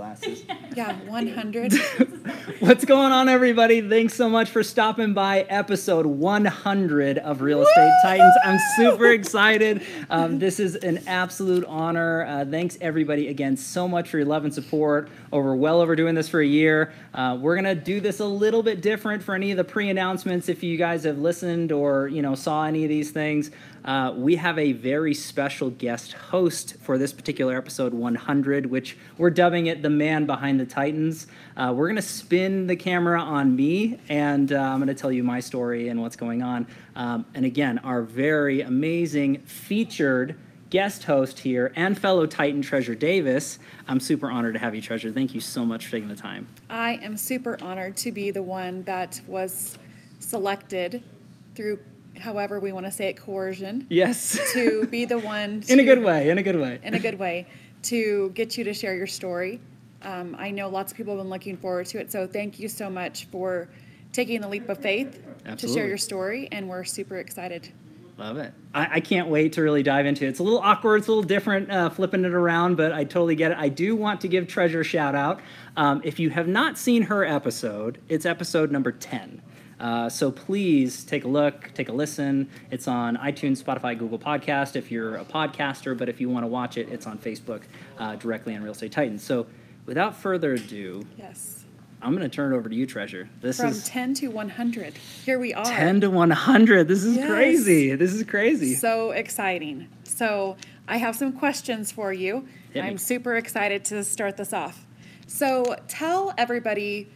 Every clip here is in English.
glasses. Yeah, 100. What's going on, everybody? Thanks so much for stopping by episode 100 of Real Estate Titans. I'm super excited. Um, this is an absolute honor. Uh, thanks, everybody, again, so much for your love and support. Over well over doing this for a year. Uh, we're gonna do this a little bit different for any of the pre-announcements. If you guys have listened or you know saw any of these things, uh, we have a very special guest host for this particular episode 100, which we're dubbing it the man behind the Titans. Uh, we're going to spin the camera on me, and uh, I'm going to tell you my story and what's going on. Um, and again, our very amazing featured guest host here and fellow Titan Treasure Davis. I'm super honored to have you, Treasure. Thank you so much for taking the time. I am super honored to be the one that was selected through however we want to say it coercion Yes. to be the one in a good way. In a good way. in a good way to get you to share your story. Um, I know lots of people have been looking forward to it, so thank you so much for taking the leap of faith to share your story, and we're super excited. Love it. I, I can't wait to really dive into it. It's a little awkward, it's a little different uh, flipping it around, but I totally get it. I do want to give Treasure a shout out. Um, if you have not seen her episode, it's episode number 10. Uh, so please take a look, take a listen. It's on iTunes, Spotify, Google Podcast if you're a podcaster, but if you want to watch it, it's on Facebook uh, directly on Real Estate Titans. So without further ado, Yes. I'm going to turn it over to you, Treasure. This From is 10 to 100. Here we are. 10 to 100. This is Yes. crazy. This is crazy. So exciting. So, I have some questions for you. I'm super excited to start this off. So, tell everybody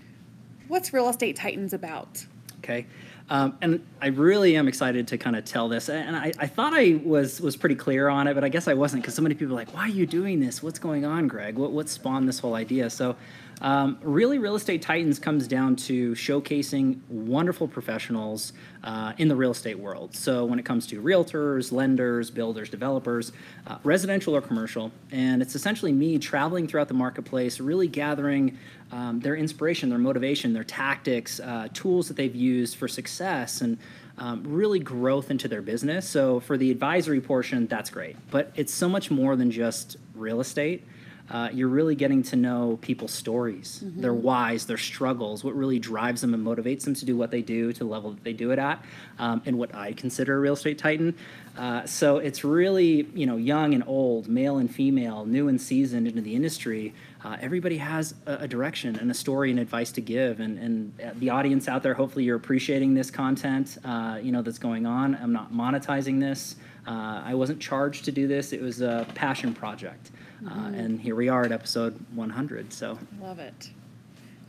what's Real Estate Titans about? Okay. Um, and I really am excited to kind of tell this. And I, I thought I was was pretty clear on it, but I guess I wasn't because so many people are like, "Why are you doing this? What's going on, Greg? What what spawned this whole idea?" So, um, really, real estate titans comes down to showcasing wonderful professionals uh, in the real estate world. So, when it comes to realtors, lenders, builders, developers, uh, residential or commercial, and it's essentially me traveling throughout the marketplace, really gathering um, their inspiration, their motivation, their tactics, uh, tools that they've used for success, and um, really growth into their business. So for the advisory portion, that's great, but it's so much more than just real estate. Uh, you're really getting to know people's stories, their whys, their struggles, what really drives them and motivates them to do what they do to the level that they do it at, um, and what I consider a real estate titan. Uh, so it's really, you know, young and old, male and female, new and seasoned into the industry. Uh, everybody has a, a direction and a story and advice to give, and, and uh, the audience out there, hopefully, you're appreciating this content, uh, you know, that's going on. I'm not monetizing this. Uh, I wasn't charged to do this. It was a passion project, uh, and here we are at episode 100. So, Love it.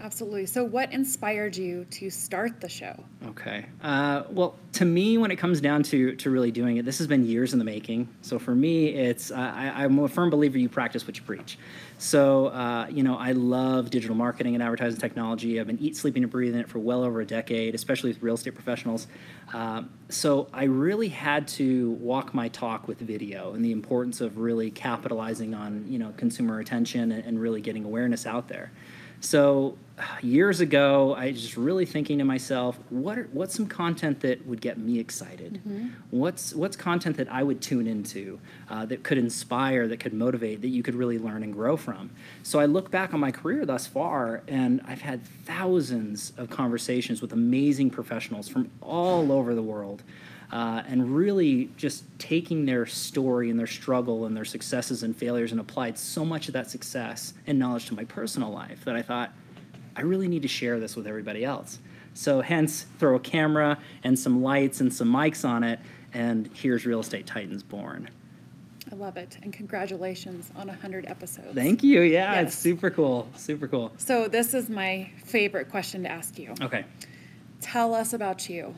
Absolutely. So, what inspired you to start the show? Okay. Uh, well, to me, when it comes down to to really doing it, this has been years in the making. So for me, it's uh, I, I'm a firm believer you practice what you preach. So uh, you know, I love digital marketing and advertising technology. I've been eat, sleeping, and breathing it for well over a decade, especially with real estate professionals. Um, so I really had to walk my talk with video and the importance of really capitalizing on you know consumer attention and, and really getting awareness out there. So years ago, I was just really thinking to myself, what are, what's some content that would get me excited? What's what's content that I would tune into uh, that could inspire, that could motivate, that you could really learn and grow from? So I look back on my career thus far, and I've had thousands of conversations with amazing professionals from all over the world. Uh, and really just taking their story and their struggle and their successes and failures and applied so much of that success and knowledge to my personal life that I thought, I really need to share this with everybody else. So, hence, throw a camera and some lights and some mics on it, and here's Real Estate Titans born. I love it. And congratulations on 100 episodes. Thank you. Yeah, it's super cool. Super cool. So, this is my favorite question to ask you. Okay. Tell us about you.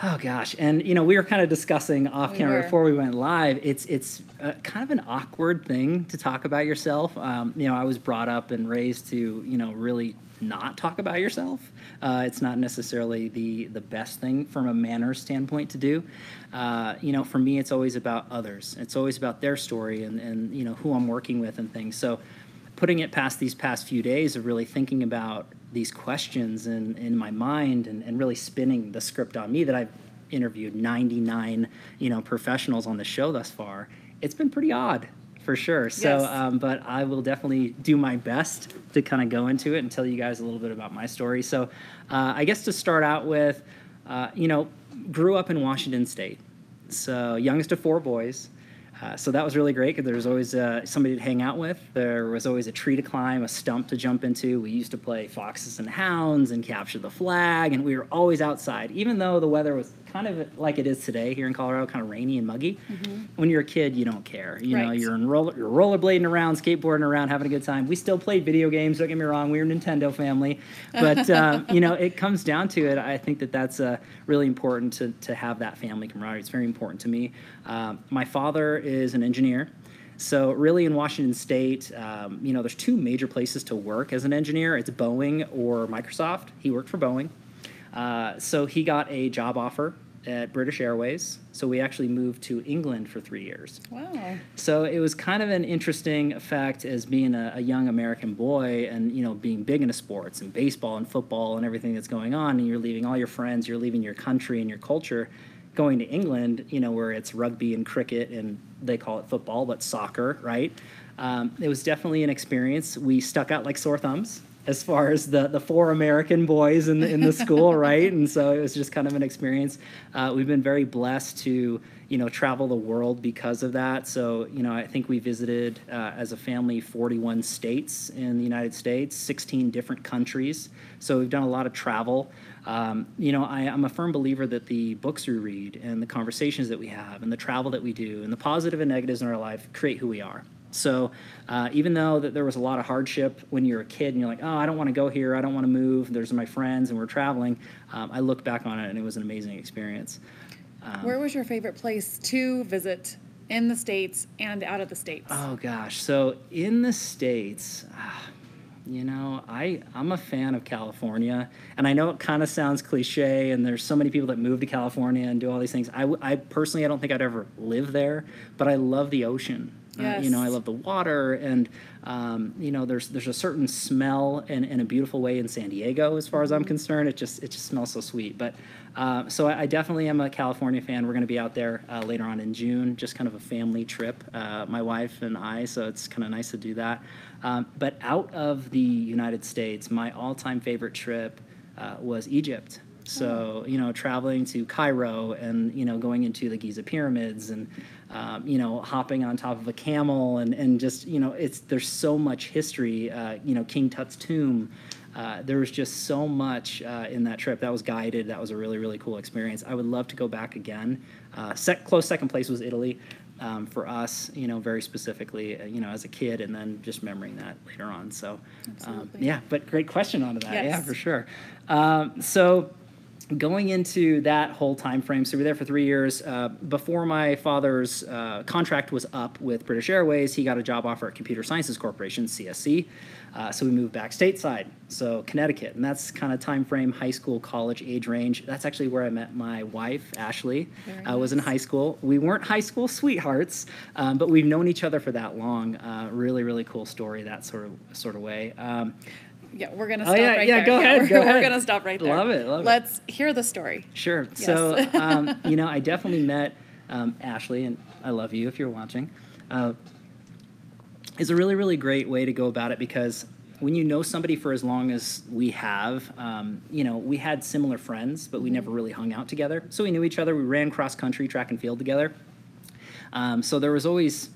Oh gosh, and you know we were kind of discussing off We camera were. before we went live. It's it's uh, kind of an awkward thing to talk about yourself. Um, you know, I was brought up and raised to you know really not talk about yourself. Uh, it's not necessarily the the best thing from a manners standpoint to do. Uh, you know, for me, it's always about others. It's always about their story and and you know who I'm working with and things. So putting it past these past few days of really thinking about these questions in, in my mind and, and really spinning the script on me that I've interviewed 99 you know professionals on the show thus far it's been pretty odd for sure. So, Yes. um, but I will definitely do my best to kind of go into it and tell you guys a little bit about my story. So, uh, I guess to start out with, uh, you know, grew up in Washington State. So, youngest of four boys. Uh, so that was really great because there was always uh, somebody to hang out with. There was always a tree to climb, a stump to jump into. We used to play foxes and hounds and capture the flag, and we were always outside, even though the weather was kind of like it is today here in Colorado, kind of rainy and muggy. When you're a kid, you don't care. You know, you're in roller, you're rollerblading around, skateboarding around, having a good time. We still played video games. Don't get me wrong, we were a Nintendo family, but um, you know, it comes down to it. I think that that's uh, really important to to have that family camaraderie. It's very important to me. Um, my father is an engineer. So really, in Washington State, um, you know, there's two major places to work as an engineer. It's Boeing or Microsoft. He worked for Boeing. Uh, so he got a job offer at British Airways. So we actually moved to England for three years. Wow. So it was kind of an interesting effect as being a, a young American boy and you know being big into sports and baseball and football and everything that's going on, and you're leaving all your friends, you're leaving your country and your culture, going to England, you know where it's rugby and cricket and they call it football, but soccer, right? Um, it was definitely an experience. We stuck out like sore thumbs as far as the, the four American boys in the, in the school, right? And so it was just kind of an experience. Uh, we've been very blessed to, you know, travel the world because of that. So, you know, I think we visited uh, as a family 41 states in the United States, 16 different countries. So we've done a lot of travel. Um, you know, I, I'm a firm believer that the books we read and the conversations that we have and the travel that we do and the positive and negatives in our life create who we are. So uh, even though that there was a lot of hardship when you're a kid and you're like, oh, I don't want to go here, I don't want to move. There's my friends and we're traveling. Um, I look back on it and it was an amazing experience. Um, Where was your favorite place to visit in the States and out of the States? Oh gosh, so in the states, ah, you know, I I'm a fan of California, and I know it kind of sounds cliche, and there's so many people that move to California and do all these things. I, I personally I don't think I'd ever live there, but I love the ocean. Uh, you know, I love the water, and um, you know, there's there's a certain smell in, in a beautiful way in San Diego, as far as I'm concerned. It just it just smells so sweet. But uh, so I, I definitely am a California fan. We're going to be out there uh, later on in June, just kind of a family trip, uh, my wife and I. So it's kind of nice to do that. Um, but out of the United States, my all-time favorite trip uh, was Egypt. So you know, traveling to Cairo and you know going into the Giza pyramids and um, you know hopping on top of a camel and and just you know it's there's so much history. Uh, you know, King Tut's tomb. Uh, there was just so much uh, in that trip. That was guided. That was a really really cool experience. I would love to go back again. Uh, sec- close second place was Italy. Um, for us, you know, very specifically, uh, you know, as a kid, and then just remembering that later on. So, um, yeah, but great question on that. Yeah, for sure. Um, so, going into that whole time frame so we were there for three years uh, before my father's uh, contract was up with british airways he got a job offer at computer sciences corporation csc uh, so we moved back stateside so connecticut and that's kind of time frame high school college age range. That's actually where i met my wife ashley. I was in high school. We weren't high school sweethearts um, but we've known each other for that long. Uh, really really cool story that sort of sort of way. Um, yeah, we're gonna Oh, stop yeah, right yeah, there. go ahead, we're, go we're ahead. gonna stop right there. Love it, love. Let's hear the story. Sure. Yes. So, um, you know, I definitely met um, Ashley, and I love you if you're watching. Uh, it's a really, really great way to go about it because when you know somebody for as long as we have, um, you know, we had similar friends, but we never really hung out together. So we knew each other. We ran cross country, track and field together. Um, so there was always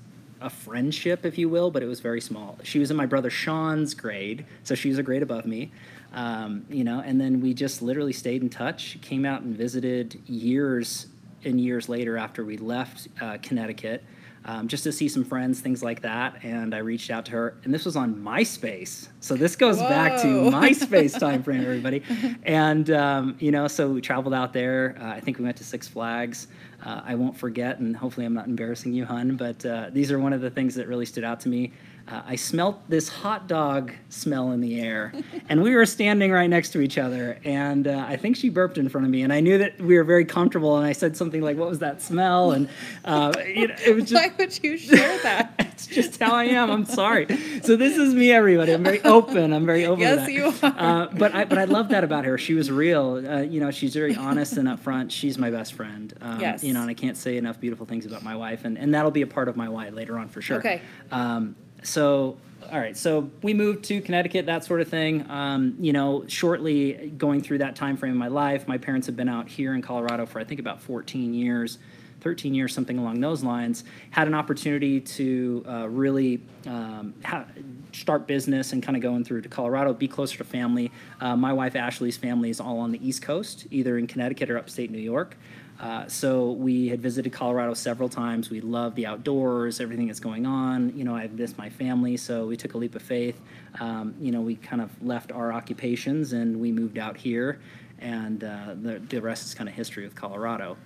a friendship, if you will, but it was very small. She was in my brother Sean's grade, so she was a grade above me. Um, you know, and then we just literally stayed in touch. Came out and visited years and years later after we left uh, Connecticut, um, just to see some friends, things like that. And I reached out to her, and this was on MySpace. So this goes back to MySpace time frame, everybody. And um, you know, so we traveled out there. Uh, I think we went to Six Flags. Uh, I won't forget, and hopefully I'm not embarrassing you, hun. But uh, these are one of the things that really stood out to me. Uh, I smelt this hot dog smell in the air, and we were standing right next to each other. And uh, I think she burped in front of me, and I knew that we were very comfortable. And I said something like, "What was that smell?" And uh, you know, it was just Why would you share that? it's just how I am. I'm sorry. So this is me, everybody. I'm very open. I'm very open. Yes, you are. Uh, but I but I love that about her. She was real. Uh, you know, she's very honest and upfront. She's my best friend. Um, Yes. You know, and I can't say enough beautiful things about my wife, and and that'll be a part of my why later on for sure. Okay. Um, so. All right, so we moved to Connecticut, that sort of thing. Um, you know, shortly going through that time frame in my life, my parents have been out here in Colorado for I think about 14 years. 13 years, something along those lines, had an opportunity to uh, really um, ha- start business and kind of going through to Colorado, be closer to family. Uh, my wife Ashley's family is all on the East Coast, either in Connecticut or upstate New York. Uh, so we had visited Colorado several times. We love the outdoors, everything that's going on. You know, I've missed my family, so we took a leap of faith. Um, you know, we kind of left our occupations and we moved out here, and uh, the, the rest is kind of history with Colorado.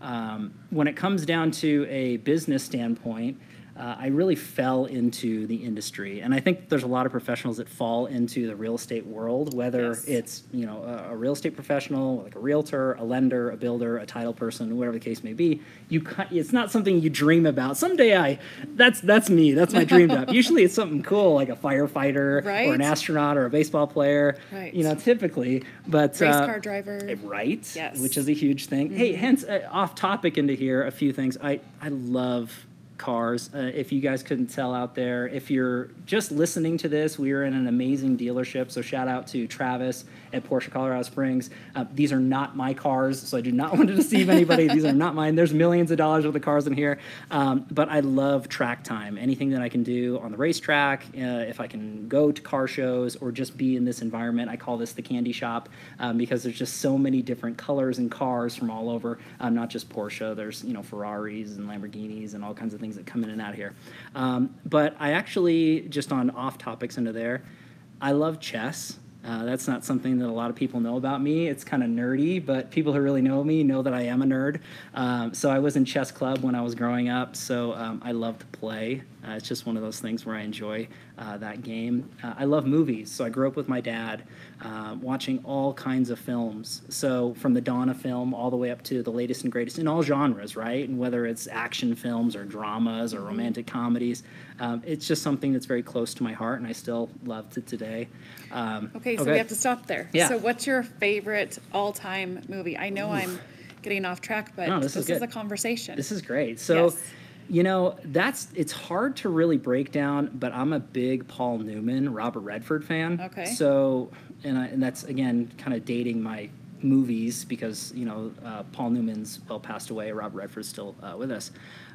Um, when it comes down to a business standpoint, uh, I really fell into the industry, and I think there's a lot of professionals that fall into the real estate world, whether Yes. it's you know a, a real estate professional, like a realtor, a lender, a builder, a title person, whatever the case may be. You it's not something you dream about. Someday I, that's that's me. That's my dream job. Usually it's something cool like a firefighter or an astronaut or a baseball player. Right. You know, typically, but Race uh, car driver. Right. Yes. Which is a huge thing. Hey, hence uh, off topic into here a few things. I I love cars. Uh, if you guys couldn't tell out there, if you're just listening to this, we are in an amazing dealership. So shout out to Travis at Porsche Colorado Springs. Uh, these are not my cars, so I do not want to deceive anybody. these are not mine. There's millions of dollars worth of cars in here, um, but I love track time. Anything that I can do on the racetrack, uh, if I can go to car shows or just be in this environment, I call this the candy shop um, because there's just so many different colors and cars from all over. Um, not just Porsche. There's you know Ferraris and Lamborghinis and all kinds of things that come in and out here. Um, but I actually just on off topics into there, I love chess. Uh, that's not something that a lot of people know about me. It's kind of nerdy, but people who really know me know that I am a nerd. Um, so I was in chess club when I was growing up, so um, I love to play. Uh, it's just one of those things where I enjoy uh, that game. Uh, I love movies, so I grew up with my dad uh, watching all kinds of films. So from the dawn of film all the way up to the latest and greatest in all genres, right? And whether it's action films or dramas or romantic comedies, um, it's just something that's very close to my heart, and I still love to today. Um, Okay, so we have to stop there. Yeah. So what's your favorite all-time movie? I know I'm getting off track, but No, this, this is is a conversation. This is great. So, Yes. You know, that's it's hard to really break down, but I'm a big Paul Newman, Robert Redford fan. Okay. So, and I, and that's again kind of dating my movies because you know uh, Paul Newman's well passed away, Robert Redford's still uh, with us.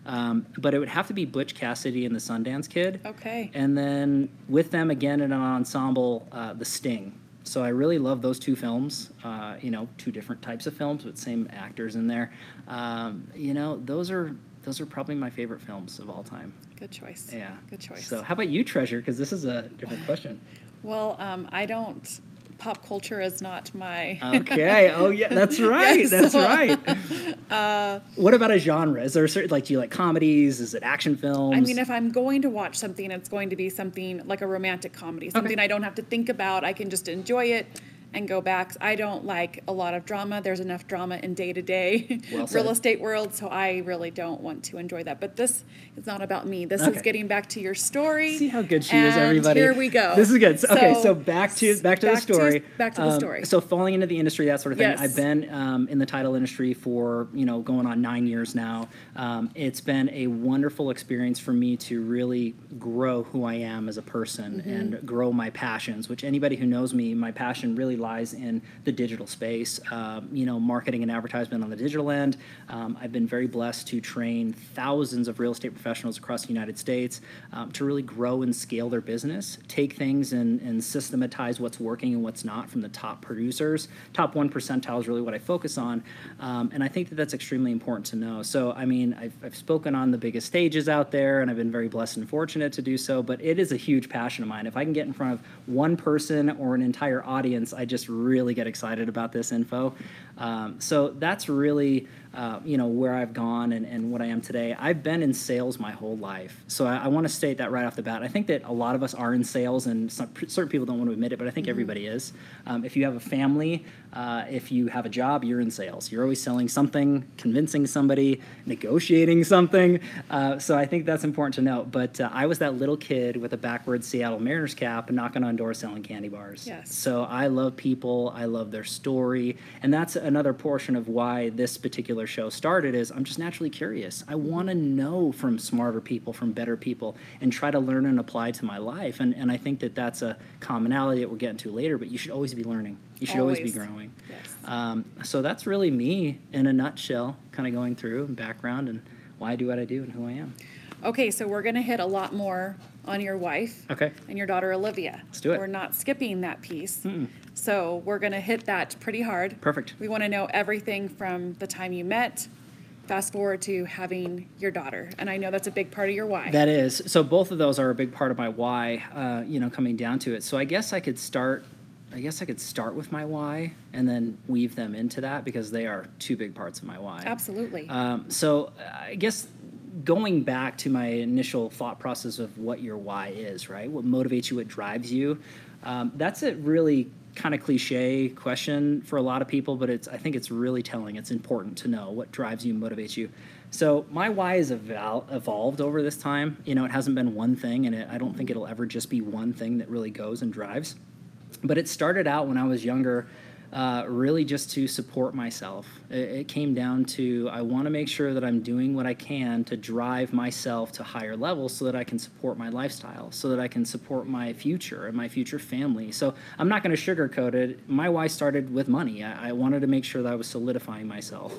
Um, but it would have to be Butch Cassidy and the Sundance Kid. Okay. And then with them again in an ensemble, uh, The Sting. So I really love those two films. Uh, you know, two different types of films with same actors in there. Um, you know, those are those are probably my favorite films of all time. Good choice. Yeah. Good choice. So how about you, Treasure? Because this is a different question. well, um, I don't. Pop culture is not my. Okay. Oh yeah, that's right. Yes. That's right. what about a genre? Is there a certain like do you like comedies? Is it action films? I mean, if I'm going to watch something, it's going to be something like a romantic comedy, something I don't have to think about. I can just enjoy it and go back. I don't like a lot of drama. There's enough drama in day to day real estate world, so I really don't want to enjoy that. But this is not about me. This Okay. is getting back to your story. See how good she is, everybody. Here we go. This is good. So, okay, so back to back to the back story. back to the Um, story. So falling into the industry, that sort of thing. Yes. I've been um, in the title industry for you know going on nine years now. Um, it's been a wonderful experience for me to really grow who I am as a person Mm-hmm. and grow my passions. Which anybody who knows me, my passion really lies in the digital space. Um, you know, marketing and advertisement on the digital end. Um, I've been very blessed to train thousands of real estate professionals across the United States um, to really grow and scale their business, take things and, and systematize what's working and what's not from the top producers. Top one percentile is really what I focus on. Um, and I think that that's extremely important to know. So, I mean, I've, I've spoken on the biggest stages out there and I've been very blessed and fortunate to do so, but it is a huge passion of mine. If I can get in front of one person or an entire audience, I just really get excited about this info. Um, so that's really, uh, you know, where I've gone and, and what I am today. I've been in sales my whole life. So I, I want to state that right off the bat. I think that a lot of us are in sales, and some, certain people don't want to admit it, but I think everybody is. Um, if you have a family, uh, if you have a job, you're in sales. You're always selling something, convincing somebody, negotiating something. Uh, so I think that's important to note. But uh, I was that little kid with a backwards Seattle Mariners cap knocking on doors selling candy bars. Yes. So I love people. I love their story, and that's another portion of why this particular show started. Is I'm just naturally curious. I want to know from smarter people, from better people, and try to learn and apply to my life. And and I think that that's a commonality that we'll get into later. But you should always be learning. You should always, be growing. Yes. Um, so that's really me in a nutshell, kind of going through and background and why I do what I do and who I am. Okay, so we're gonna hit a lot more on your wife. Okay. And your daughter Olivia. Let's do it. We're not skipping that piece. So we're gonna hit that pretty hard. Perfect. We wanna know everything from the time you met, fast forward to having your daughter. And I know that's a big part of your why. That is. So both of those are a big part of my why, uh, you know, coming down to it. So I guess I could start. I guess I could start with my why and then weave them into that because they are two big parts of my why. Absolutely. Um, so I guess going back to my initial thought process of what your why is, right? What motivates you, what drives you. Um, that's a really kind of cliche question for a lot of people, but it's I think it's really telling. It's important to know what drives you, motivates you. So my why has evol- evolved over this time. You know, it hasn't been one thing, and it, I don't think it'll ever just be one thing that really goes and drives. But it started out when I was younger, uh, really just to support myself. It, it came down to I want to make sure that I'm doing what I can to drive myself to higher levels so that I can support my lifestyle, so that I can support my future and my future family. So I'm not going to sugarcoat it. My why started with money. I, I wanted to make sure that I was solidifying myself.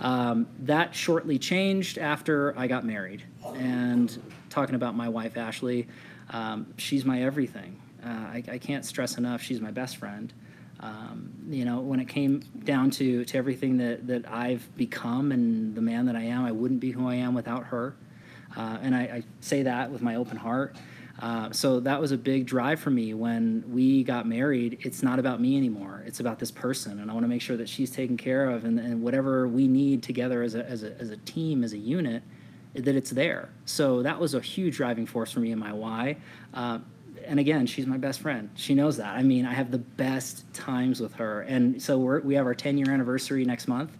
Um, that shortly changed after I got married. And talking about my wife, Ashley, um, she's my everything. Uh, I, I can't stress enough. She's my best friend. Um, you know, when it came down to, to everything that, that I've become and the man that I am, I wouldn't be who I am without her. Uh, and I, I say that with my open heart. Uh, so that was a big drive for me when we got married. It's not about me anymore. It's about this person, and I want to make sure that she's taken care of, and, and whatever we need together as a, as, a, as a team, as a unit, that it's there. So that was a huge driving force for me in my why. Uh, and again, she's my best friend. She knows that. I mean, I have the best times with her, and so we're, we have our 10 year anniversary next month.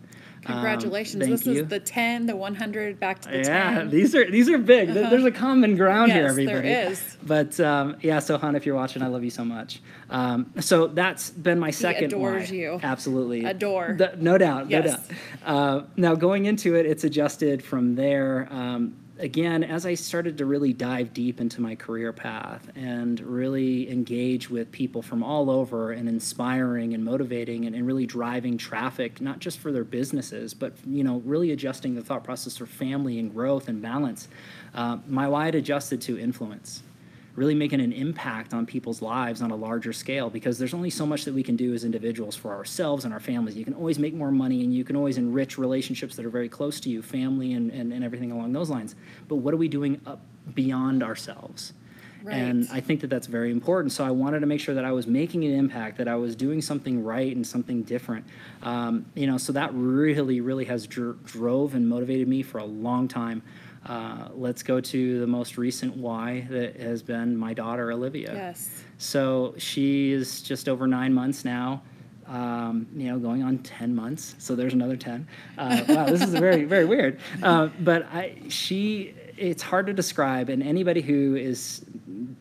Um, Congratulations. thank this you. is the 10, the 100, back to the yeah, 10. these are these are big. There- There's a common ground here, Yes, there everybody. is. But um, yeah, so Han, if you're watching, I love you so much. Um, so that's been my second. He adores why. you. Absolutely. Adore. The- no doubt. No doubt. Uh, now going into it, it's adjusted from there. Um, again, as I started to really dive deep into my career path and really engage with people from all over and inspiring and motivating and, and really driving traffic, not just for their businesses, but you know, really adjusting the thought process for family and growth and balance, uh, my why had adjusted to influence really making an impact on people's lives on a larger scale because there's only so much that we can do as individuals for ourselves and our families. You can always make more money and you can always enrich relationships that are very close to you, family and, and, and everything along those lines. But what are we doing up beyond ourselves? And I think that that's very important. So I wanted to make sure that I was making an impact, that I was doing something right and something different. Um, you know, so that really, really has dr- drove and motivated me for a long time. Uh, let's go to the most recent why that has been my daughter Olivia. Yes. So she is just over nine months now. Um, you know, going on ten months. So there's another ten. Uh, wow, this is very, very weird. Uh, but I, she, it's hard to describe. And anybody who is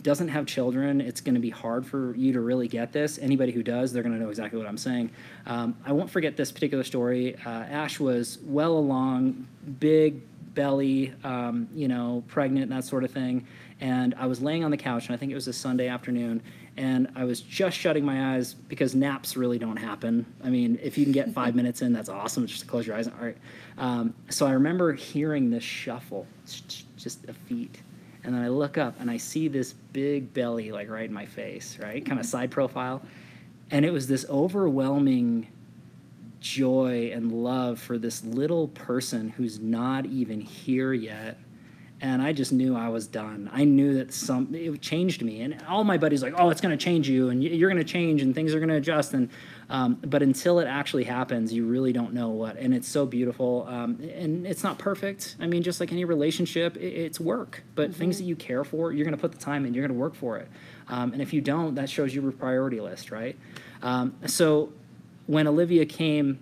doesn't have children, it's going to be hard for you to really get this. Anybody who does, they're going to know exactly what I'm saying. Um, I won't forget this particular story. Uh, Ash was well along, big belly, um, you know, pregnant, and that sort of thing. And I was laying on the couch, and I think it was a Sunday afternoon, and I was just shutting my eyes because naps really don't happen. I mean, if you can get five minutes in, that's awesome. Just to close your eyes. All right. Um, so I remember hearing this shuffle, just a feet. And then I look up and I see this big belly, like right in my face, right? Kind of side profile. And it was this overwhelming joy and love for this little person who's not even here yet and I just knew I was done. I knew that some it changed me, and all my buddies like, "Oh, it's going to change you, and you're going to change, and things are going to adjust." And um, but until it actually happens, you really don't know what. And it's so beautiful, um, and it's not perfect. I mean, just like any relationship, it, it's work. But things that you care for, you're going to put the time in. You're going to work for it. Um, and if you don't, that shows your priority list, right? Um, so when Olivia came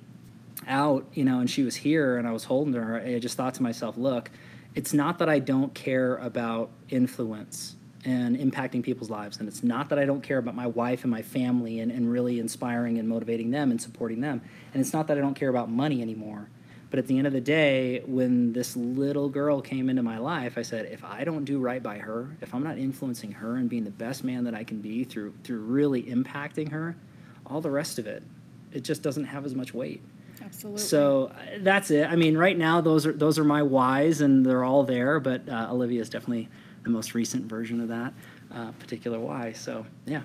out, you know, and she was here and I was holding her, I just thought to myself, look, it's not that I don't care about influence and impacting people's lives. And it's not that I don't care about my wife and my family and, and really inspiring and motivating them and supporting them. And it's not that I don't care about money anymore. But at the end of the day, when this little girl came into my life, I said, if I don't do right by her, if I'm not influencing her and being the best man that I can be through through really impacting her, all the rest of it, it just doesn't have as much weight. Absolutely. So uh, that's it. I mean, right now those are those are my whys, and they're all there. But uh, Olivia is definitely the most recent version of that uh, particular why. So yeah,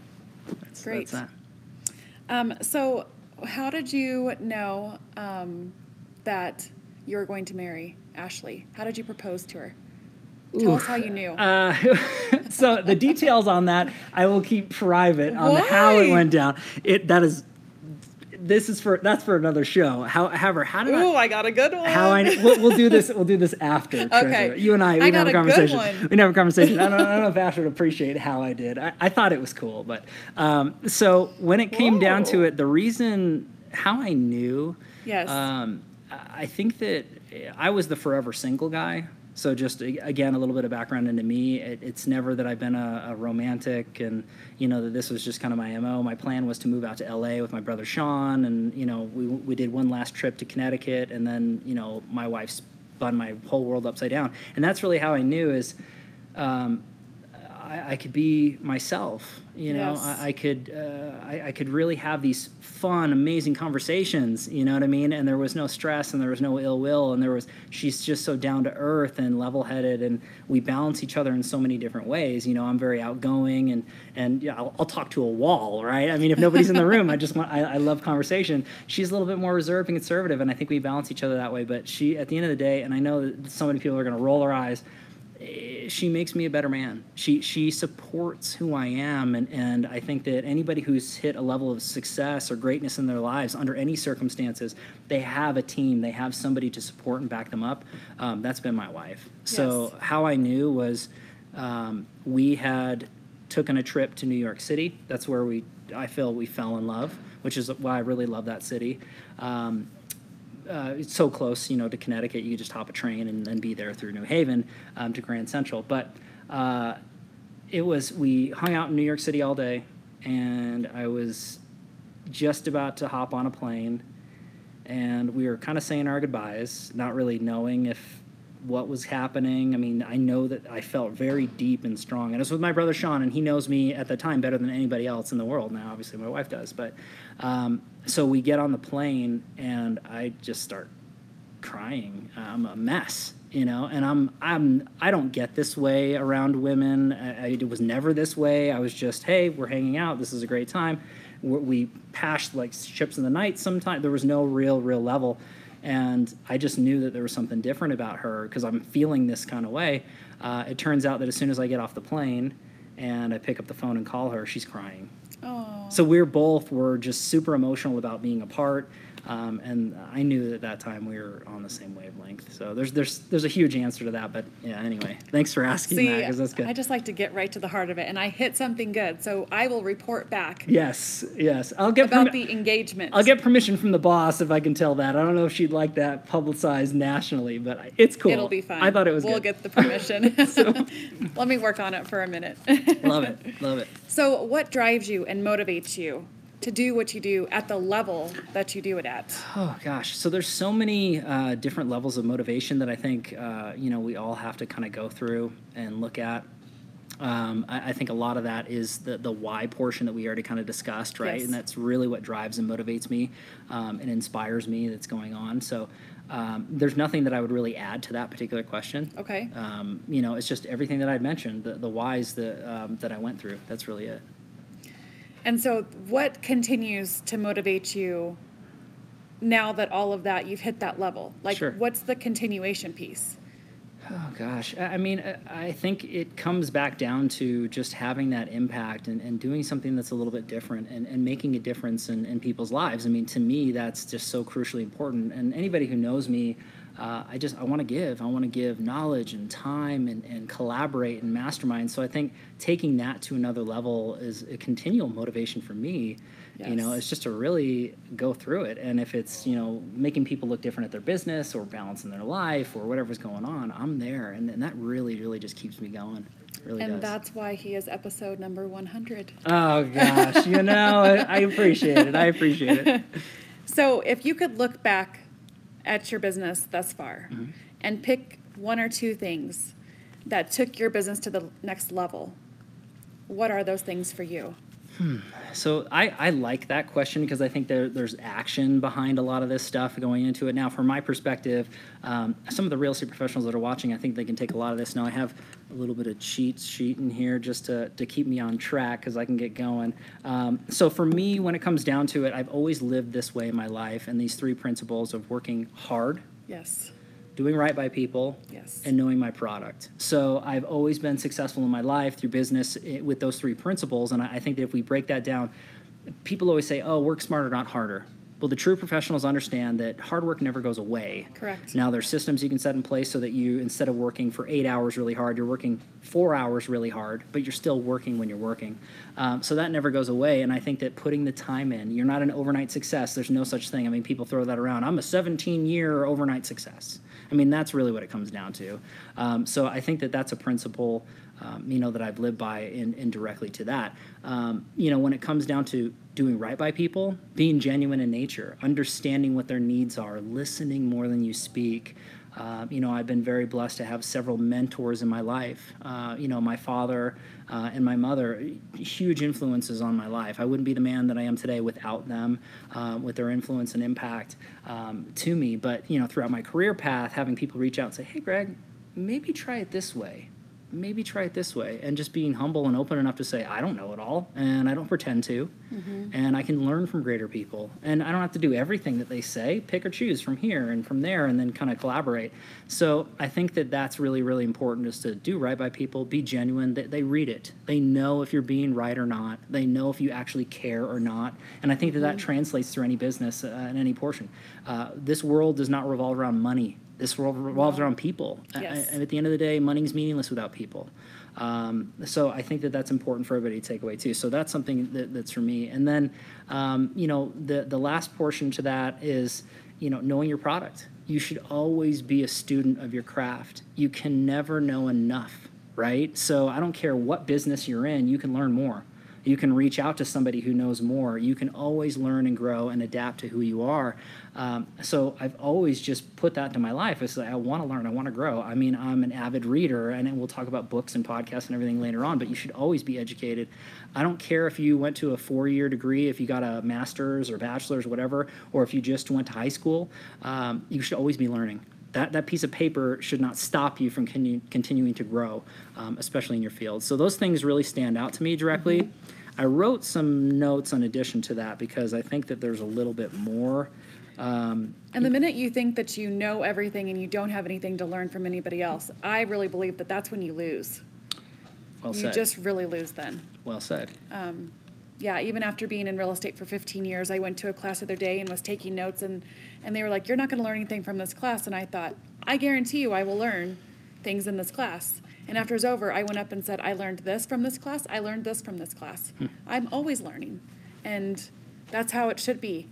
that's, Great. That's that. Um, so, how did you know um, that you were going to marry Ashley? How did you propose to her? Tell us how you knew. Uh, so the details on that I will keep private on how it went down. It that is. This is for that's for another show. How, however, how did I? Ooh, I got a good one. how I we'll, we'll do this we'll do this after. Treasure. You and I we I have a got a good conversation. We have a conversation. I don't, I don't know if Ash would appreciate how I did. I, I thought it was cool, but um, so when it came down to it, the reason how I knew, Yes. um, I I think that I was the forever single guy. So just again, a little bit of background into me. It, it's never that I've been a, a romantic, and you know that this was just kind of my mo. My plan was to move out to LA with my brother Sean, and you know we we did one last trip to Connecticut, and then you know my wife spun my whole world upside down, and that's really how I knew is. Um, I, I could be myself. You know, Yes. I, I could uh, I, I could really have these fun, amazing conversations. You know what I mean? And there was no stress, and there was no ill will, and there was she's just so down to earth and level headed, and we balance each other in so many different ways. You know, I'm very outgoing, and and yeah, I'll, I'll talk to a wall, right? I mean, if nobody's in the room, I just want I, I love conversation. She's a little bit more reserved and conservative, and I think we balance each other that way. But she, at the end of the day, and I know that so many people are going to roll their eyes she makes me a better man. She she supports who I am, and and I think that anybody who's hit a level of success or greatness in their lives under any circumstances, they have a team, they have somebody to support and back them up. Um, that's been my wife. So Yes. how I knew was um, we had taken a trip to New York City. That's where we I feel we fell in love, which is why I really love that city. Um, uh, it's so close, you know, to Connecticut. You just hop a train and then be there through New Haven um, to Grand Central. But uh, it was we hung out in New York City all day, and I was just about to hop on a plane, and we were kind of saying our goodbyes, not really knowing if what was happening. I mean, I know that I felt very deep and strong, and it was with my brother Sean, and he knows me at the time better than anybody else in the world. Now, obviously, my wife does, but um, so we get on the plane, and I just start crying. I'm a mess, you know, and I'm I'm I don't get this way around women. I, I was never this way. I was just, hey, we're hanging out. This is a great time. We, we passed like ships in the night. Sometimes there was no real real level, and I just knew that there was something different about her because I'm feeling this kind of way. Uh, it turns out that as soon as I get off the plane and I pick up the phone and call her, she's crying. oh, So we're both were just super emotional about being apart, um, and I knew that at that time we were on the same wavelength. So there's there's there's a huge answer to that, but yeah. Anyway, thanks for asking see, that because that's good. I just like to get right to the heart of it, and I hit something good, so I will report back yes, yes. I'll get about permi- the engagement. I'll get permission from the boss if I can tell that. I don't know if she'd like that publicized nationally, but it's cool. It'll be fine. I thought it was We'll good. get the permission. So. Let me work on it for a minute. love it, love it. so, what drives you and motivates you to do what you do at the level that you do it at? Oh gosh, so there's so many uh, different levels of motivation that I think uh, you know we all have to kind of go through and look at. Um, I, I think a lot of that is the the why portion that we already kind of discussed, right? Yes. And that's really what drives and motivates me um, and inspires me that's going on. So um, there's nothing that I would really add to that particular question. Okay. Um, you know, it's just everything that I'd mentioned, the the whys that um, that I went through. That's really it. And so, what continues to motivate you now that all of that you've hit that level? Like, Sure. what's the continuation piece? Oh gosh, I mean, I think it comes back down to just having that impact and, and doing something that's a little bit different and, and making a difference in, in people's lives. I mean, to me, that's just so crucially important. And anybody who knows me, uh, I just I want to give. I want to give knowledge and time and, and collaborate and mastermind. So I think taking that to another level is a continual motivation for me. You know, it's just to really go through it. And if it's, you know, making people look different at their business or balancing their life or whatever's going on, I'm there. And, and that really, really just keeps me going. Really And does. that's why he is episode number 100. oh, gosh. You know, I, I appreciate it. I appreciate it. So if you could look back at your business thus far Mm-hmm. and pick one or two things that took your business to the next level, what are those things for you? So I, I like that question because I think there, there's action behind a lot of this stuff going into it. Now, from my perspective, um, some of the real estate professionals that are watching, I think they can take a lot of this. Now, I have a little bit of cheat sheet in here just to, to keep me on track because I can get going. Um, so for me, when it comes down to it, I've always lived this way in my life, and these three principles of working hard, Yes. doing right by people, Yes. and knowing my product. So I've always been successful in my life through business with those three principles. And I I think that if we break that down, people always say, oh, work smarter, not harder. Well, the true professionals understand that hard work never goes away. Correct. Now, there's systems you can set in place so that you, instead of working for eight hours really hard, you're working four hours really hard, but you're still working when you're working. Um, so that never goes away. And I think that putting the time in, you're not an overnight success. There's no such thing. I mean, people throw that around. I'm a 17 year overnight success. I mean, that's really what it comes down to. Um, so I think that that's a principle, um, you know, that I've lived by in, indirectly to that. Um, you know, when it comes down to doing right by people, being genuine in nature, understanding what their needs are, listening more than you speak. Uh, you know, I've been very blessed to have several mentors in my life. Uh, you know, my father uh, and my mother, huge influences on my life. I wouldn't be the man that I am today without them, um, with their influence and impact um, to me. But, you know, throughout my career path, having people reach out and say, hey, Greg, maybe try it this way. Maybe try it this way. And just being humble and open enough to say, I don't know it all, and I don't pretend to. And I can learn from greater people. And I don't have to do everything that they say, pick or choose from here and from there, and then kind of collaborate. So I think that that's really, really important is to do right by people, be genuine. They, they read it, they know if you're being right or not, they know if you actually care or not. And I think that that translates through any business uh, in any portion. Uh, this world does not revolve around money. This world revolves around people. Yes. And at the end of the day, money's meaningless without people. Um, so I think that that's important for everybody to take away too. So that's something that, that's for me. And then, um, you know, the the last portion to that is, you know, knowing your product. You should always be a student of your craft. You can never know enough, right? So I don't care what business you're in, you can learn more. You can reach out to somebody who knows more. You can always learn and grow and adapt to who you are. Um, so I've always just put that into my life. It's like I want to learn, I want to grow. I mean, I'm an avid reader, and we'll talk about books and podcasts and everything later on. But you should always be educated. I don't care if you went to a four-year degree, if you got a master's or bachelor's, whatever, or if you just went to high school. Um, you should always be learning that, that piece of paper should not stop you from continu- continuing to grow, um, especially in your field. So those things really stand out to me directly. I wrote some notes in addition to that because I think that there's a little bit more. Um, And the minute you think that you know everything and you don't have anything to learn from anybody else, I really believe that that's when you lose. well said. You said. just really lose then. well said. yeah, even after being in real estate for 15 years, I went to a class the other day and was taking notes, and, and they were like, You're not going to learn anything from this class. And I thought, I guarantee you I will learn things in this class. And after it was over, I went up and said, I learned this from this class, I learned this from this class. I'm always learning. And that's how it should be.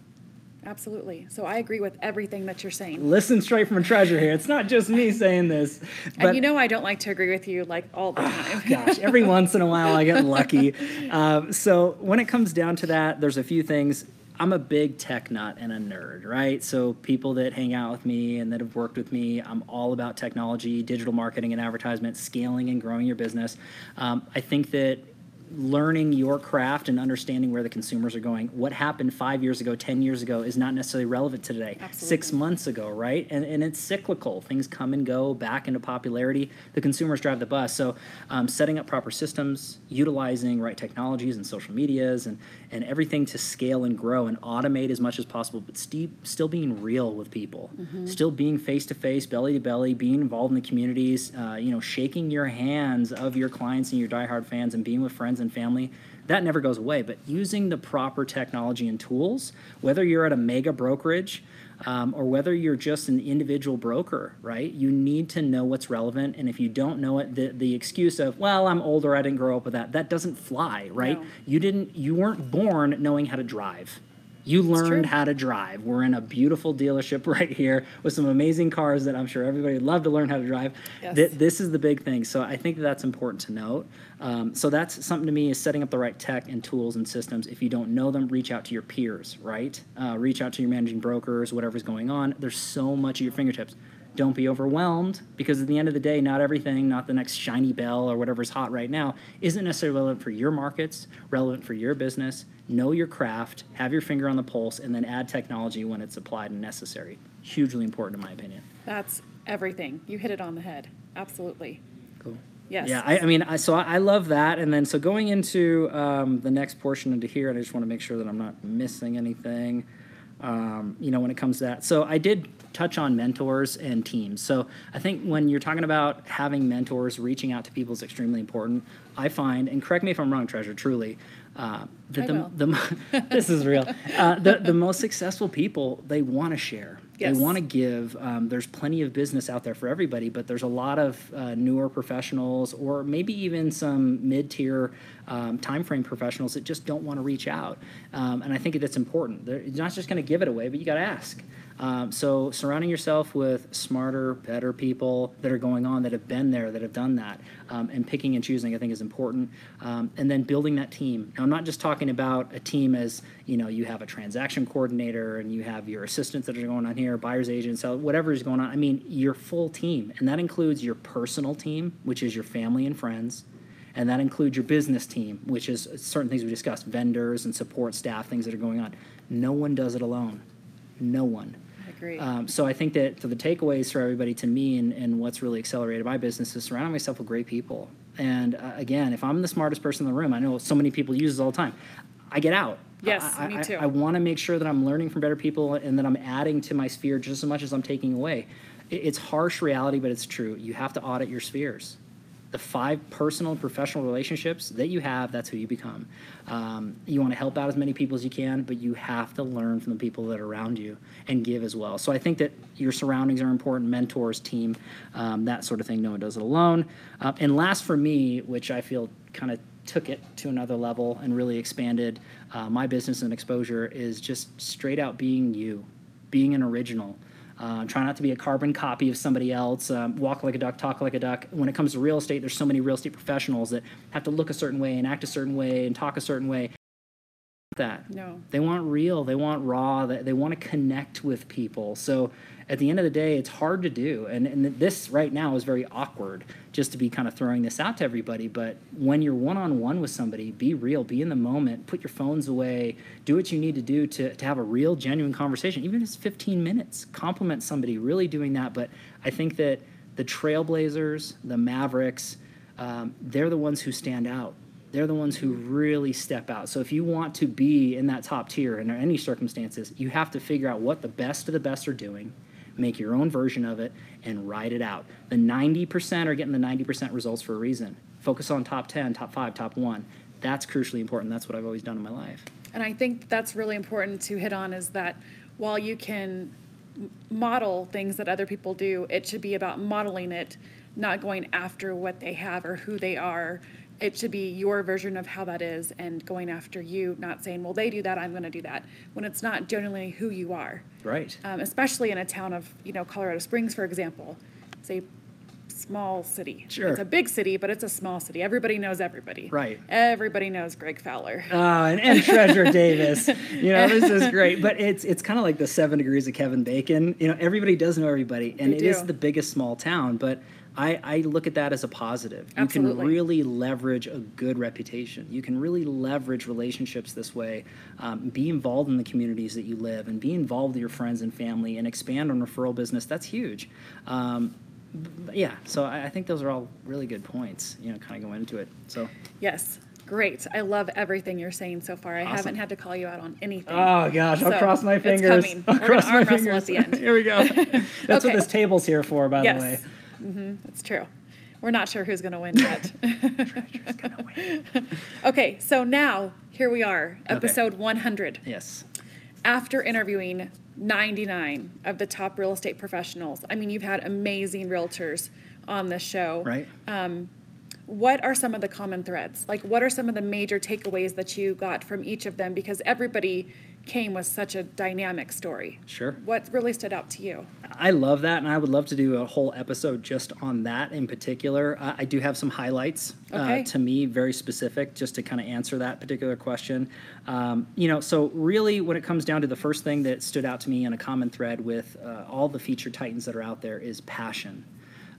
Absolutely. So I agree with everything that you're saying. Listen straight from a treasure here. It's not just me saying this. But and you know, I don't like to agree with you like all the time. gosh, every once in a while I get lucky. Um, so when it comes down to that, there's a few things. I'm a big tech nut and a nerd, right? So people that hang out with me and that have worked with me, I'm all about technology, digital marketing and advertisement, scaling and growing your business. Um, I think that learning your craft and understanding where the consumers are going. What happened five years ago, 10 years ago is not necessarily relevant to today. Six months ago, right? And, and it's cyclical. Things come and go back into popularity. The consumers drive the bus. So, um, setting up proper systems, utilizing right technologies and social medias and, and everything to scale and grow and automate as much as possible, but still, still being real with people, still being face to face, belly to belly, being involved in the communities, uh, you know, shaking your hands of your clients and your diehard fans and being with friends and family. That never goes away, but using the proper technology and tools, whether you're at a mega brokerage um, or whether you're just an individual broker, right? You need to know what's relevant. And if you don't know it, the, the excuse of, well, I'm older, I didn't grow up with that, that doesn't fly, right? No. You didn't, you weren't born knowing how to drive. You learned how to drive. We're in a beautiful dealership right here with some amazing cars that I'm sure everybody would love to learn how to drive. Yes. Th- this is the big thing. So I think that that's important to note. Um, so that's something to me is setting up the right tech and tools and systems. If you don't know them, reach out to your peers, right? Uh, reach out to your managing brokers, whatever's going on. There's so much at your fingertips. Don't be overwhelmed because at the end of the day, not everything, not the next shiny bell or whatever's hot right now, isn't necessarily relevant for your markets, relevant for your business. Know your craft, have your finger on the pulse, and then add technology when it's applied and necessary. Hugely important, in my opinion. That's everything. You hit it on the head. Absolutely. Cool. Yes. Yeah, I, I mean, I, so I, I love that. And then, so going into um, the next portion into here, and I just want to make sure that I'm not missing anything, um, you know, when it comes to that. So I did touch on mentors and teams. So I think when you're talking about having mentors, reaching out to people is extremely important. I find, and correct me if I'm wrong, Treasure, truly, uh, that the, the, this is real. Uh, the, the most successful people, they want to share. Yes. They want to give. Um, there's plenty of business out there for everybody, but there's a lot of uh, newer professionals, or maybe even some mid-tier um, time frame professionals that just don't want to reach out. Um, and I think that's important. They're you're not just going to give it away, but you got to ask. Um, so surrounding yourself with smarter, better people that are going on, that have been there, that have done that, um, and picking and choosing, I think is important. Um, and then building that team. Now, I'm not just talking about a team as you know you have a transaction coordinator and you have your assistants that are going on here, buyers agents, so whatever is going on. I mean, your full team, and that includes your personal team, which is your family and friends. And that includes your business team, which is certain things we discussed, vendors and support staff, things that are going on. No one does it alone. No one. I. Um, so I think that for the takeaways for everybody to me and, and what's really accelerated my business is surrounding myself with great people. And uh, again, if I'm the smartest person in the room, I know so many people use this all the time. I get out. Yes, I, me I- too. I, want to make sure that I'm learning from better people and that I'm adding to my sphere just as much as I'm taking away. It- it's harsh reality, but it's true. You have to audit your spheres the five personal and professional relationships that you have, that's who you become. Um, you want to help out as many people as you can, but you have to learn from the people that are around you and give as well. So I think that your surroundings are important, mentors, team, um, that sort of thing. No one does it alone. Uh, and last for me, which I feel kind of took it to another level and really expanded uh, my business and exposure, is just straight out being you, being an original. Uh, try not to be a carbon copy of somebody else. Um, walk like a duck, talk like a duck. When it comes to real estate, there's so many real estate professionals that have to look a certain way and act a certain way and talk a certain way. That No. they want real, they want raw, they, they want to connect with people. So at the end of the day, it's hard to do. And, and this right now is very awkward just to be kind of throwing this out to everybody. But when you're one on one with somebody, be real, be in the moment, put your phones away, do what you need to do to, to have a real, genuine conversation, even if it's 15 minutes. Compliment somebody, really doing that. But I think that the trailblazers, the mavericks, um, they're the ones who stand out they're the ones who really step out. So if you want to be in that top tier under any circumstances, you have to figure out what the best of the best are doing, make your own version of it, and ride it out. The 90% are getting the 90% results for a reason. Focus on top 10, top 5, top 1. That's crucially important. That's what I've always done in my life. And I think that's really important to hit on is that while you can model things that other people do, it should be about modeling it, not going after what they have or who they are. It should be your version of how that is and going after you, not saying, well, they do that, I'm going to do that, when it's not generally who you are. Right. Um, especially in a town of, you know, Colorado Springs, for example. It's a small city. Sure. It's a big city, but it's a small city. Everybody knows everybody. Right. Everybody knows Greg Fowler. Oh, and, and Treasure Davis. You know, this is great. But it's it's kind of like the seven degrees of Kevin Bacon. You know, everybody does know everybody, and They it is do. the biggest small town. But I, I look at that as a positive. You Absolutely. can really leverage a good reputation. You can really leverage relationships this way. Um, be involved in the communities that you live and be involved with your friends and family and expand on referral business. That's huge. Um, yeah, so I, I think those are all really good points, you know, kind of going into it. So, Yes, great. I love everything you're saying so far. I Awesome. haven't had to call you out on anything. oh gosh, I'll So, cross my it's fingers. coming. I'll We're cross my arm wrestle fingers. at the end. Here we go. That's what this table's here for, by the yes, way. Hmm that's true. We're not sure who's going to win yet. okay, so now here we are, episode 100. Yes. After interviewing 99 of the top real estate professionals, I mean, you've had amazing realtors on this show. Right. Um, What are some of the common threads? Like, what are some of the major takeaways that you got from each of them? Because everybody came with such a dynamic story. Sure. What really stood out to you? I love that, and I would love to do a whole episode just on that in particular. Uh, I do have some highlights Okay. uh, to me, very specific, just to kind of answer that particular question. Um, you know, so really, when it comes down to the first thing that stood out to me in a common thread with uh, all the featured titans that are out there is passion.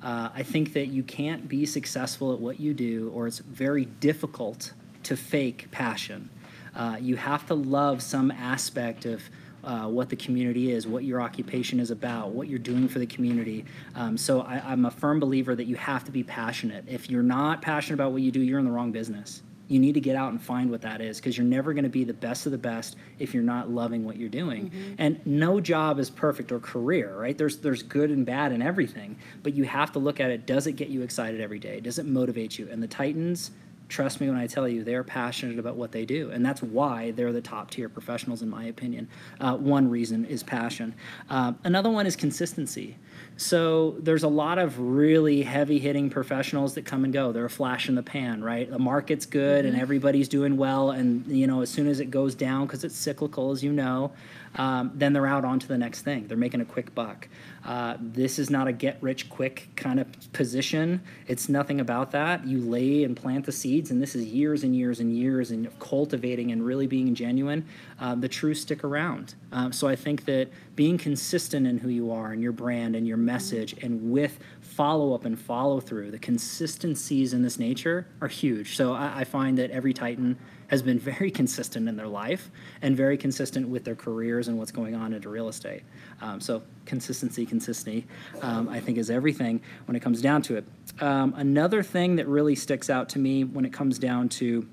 Uh, I think that you can't be successful at what you do, or it's very difficult to fake passion. Uh, you have to love some aspect of uh, what the community is, what your occupation is about, what you're doing for the community. Um, so I, I'm a firm believer that you have to be passionate. If you're not passionate about what you do, you're in the wrong business. You need to get out and find what that is because you're never going to be the best of the best if you're not loving what you're doing. And no job is perfect or career, right? There's there's good and bad in everything, but you have to look at it. Does it get you excited every day? Does it motivate you? And the Titans trust me when I tell you they're passionate about what they do, and that's why they're the top tier professionals, in my opinion. Uh, one reason is passion. Uh, another one is consistency. So there's a lot of really heavy hitting professionals that come and go. They're a flash in the pan, right? The market's good and everybody's doing well, and you know as soon as it goes down because it's cyclical, as you know, um, then they're out onto the next thing. They're making a quick buck. Uh, this is not a get rich quick kind of position. It's nothing about that. You lay and plant the seeds, and this is years and years and years and cultivating and really being genuine. Um, the true stick around. Um, so I think that being consistent in who you are and your brand and your message, and with follow up and follow through, the consistencies in this nature are huge. So I, I find that every Titan has been very consistent in their life and very consistent with their careers and what's going on into real estate. Um, so consistency, consistency, um, I think is everything when it comes down to it. Um, another thing that really sticks out to me when it comes down to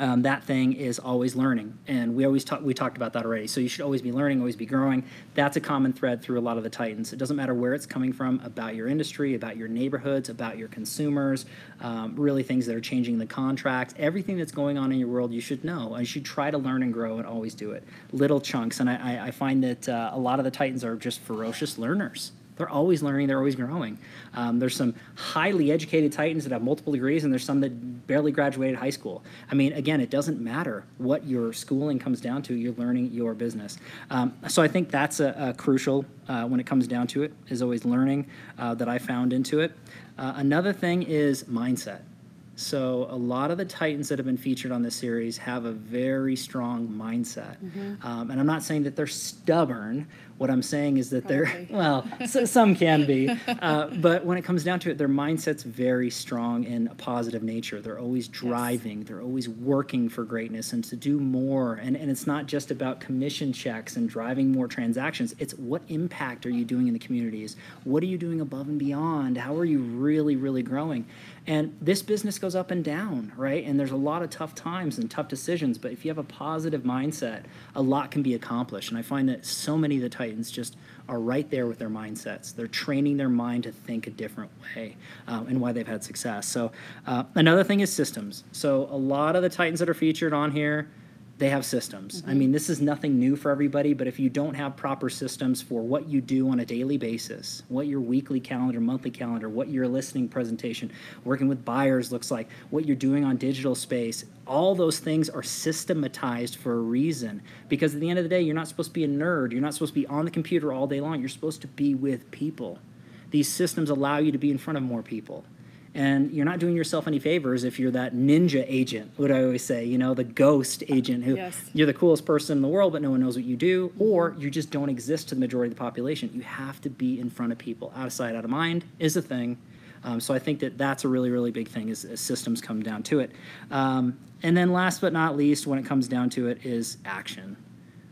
um, that thing is always learning and we always talk we talked about that already. So you should always be learning always be growing. That's a common thread through a lot of the titans. It doesn't matter where it's coming from about your industry about your neighborhoods about your consumers um, really things that are changing the contracts. Everything that's going on in your world you should know and you should try to learn and grow and always do it. Little chunks and i, I, find that uh, a lot of the titans are just ferocious learners they're always learning, they're always growing. Um, there's some highly educated Titans that have multiple degrees, and there's some that barely graduated high school. I mean, again, it doesn't matter what your schooling comes down to, you're learning your business. Um, so I think that's a, a crucial uh, when it comes down to it, is always learning uh, that I found into it. Uh, another thing is mindset. So a lot of the Titans that have been featured on this series have a very strong mindset, um, and I'm not saying that they're stubborn. What I'm saying is that Probably. they're well, so, some can be, uh, but when it comes down to it, their mindset's very strong in a positive nature. They're always driving. They're always working for greatness and to do more. And and it's not just about commission checks and driving more transactions. It's what impact are you doing in the communities? What are you doing above and beyond? How are you really really growing? And this business goes up and down, right? And there's a lot of tough times and tough decisions, but if you have a positive mindset, a lot can be accomplished. And I find that so many of the Titans just are right there with their mindsets. They're training their mind to think a different way um, and why they've had success. So, uh, another thing is systems. So, a lot of the Titans that are featured on here, they have systems. I mm-hmm. mean, this is nothing new for everybody, but if you don't have proper systems for what you do on a daily basis, what your weekly calendar, monthly calendar, what your listening presentation, working with buyers looks like, what you're doing on digital space, all those things are systematized for a reason. Because at the end of the day, you're not supposed to be a nerd. You're not supposed to be on the computer all day long. You're supposed to be with people. These systems allow you to be in front of more people. And you're not doing yourself any favors if you're that ninja agent, what I always say, you know, the ghost agent who Yes. you're the coolest person in the world, but no one knows what you do, or you just don't exist to the majority of the population. You have to be in front of people. Out of sight, out of mind is a thing. Um, so I think that that's a really, really big thing as, as systems come down to it. Um, and then last but not least, when it comes down to it, is action.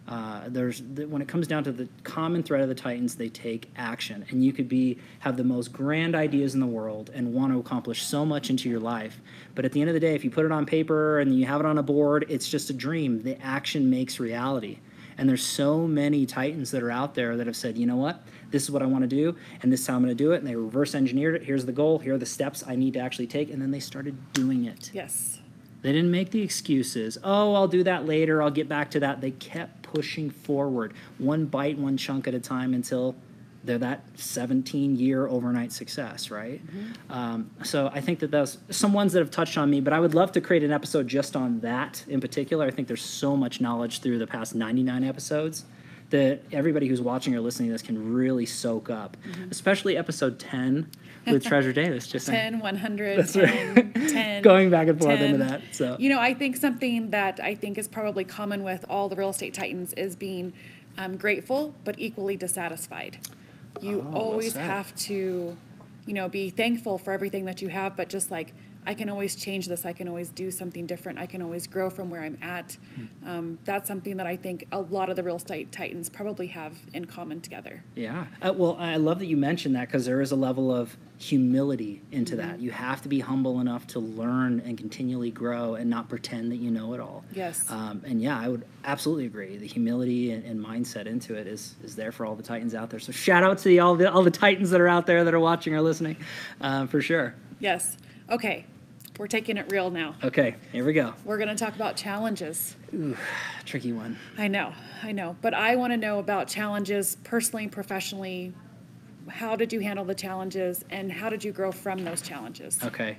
Uh, there's the, when it comes down to the common thread of the Titans, they take action, and you could be have the most grand ideas in the world and want to accomplish so much into your life. But at the end of the day, if you put it on paper and you have it on a board, it's just a dream. The action makes reality. And there's so many Titans that are out there that have said, you know what, this is what I want to do, and this is how I'm going to do it. And they reverse engineered it. Here's the goal. Here are the steps I need to actually take, and then they started doing it. Yes. They didn't make the excuses. Oh, I'll do that later. I'll get back to that. They kept pushing forward, one bite, one chunk at a time until they're that 17 year overnight success, right? Um, so I think that those some ones that have touched on me, but I would love to create an episode just on that in particular. I think there's so much knowledge through the past 99 episodes that everybody who's watching or listening to this can really soak up, especially episode 10 with Treasure Davis. Just saying. 100, That's 10, right. 10. Going back and forth 10. into that. So You know, I think something that I think is probably common with all the real estate titans is being um, grateful but equally dissatisfied. You Oh, always have to, you know, be thankful for everything that you have, but just like I can always change this. I can always do something different. I can always grow from where I'm at. Hmm. Um, that's something that I think a lot of the real estate titans probably have in common together. Yeah. Uh, well, I love that you mentioned that because there is a level of humility into that. You have to be humble enough to learn and continually grow and not pretend that you know it all. Yes. Um, and yeah, I would absolutely agree. The humility and, and mindset into it is is there for all the Titans out there. So shout out to the, all the all the Titans that are out there that are watching or listening, um, for sure. Yes. Okay. We're taking it real now. Okay, here we go. We're going to talk about challenges. Ooh, tricky one. I know, I know. But I want to know about challenges personally and professionally. How did you handle the challenges and how did you grow from those challenges? Okay.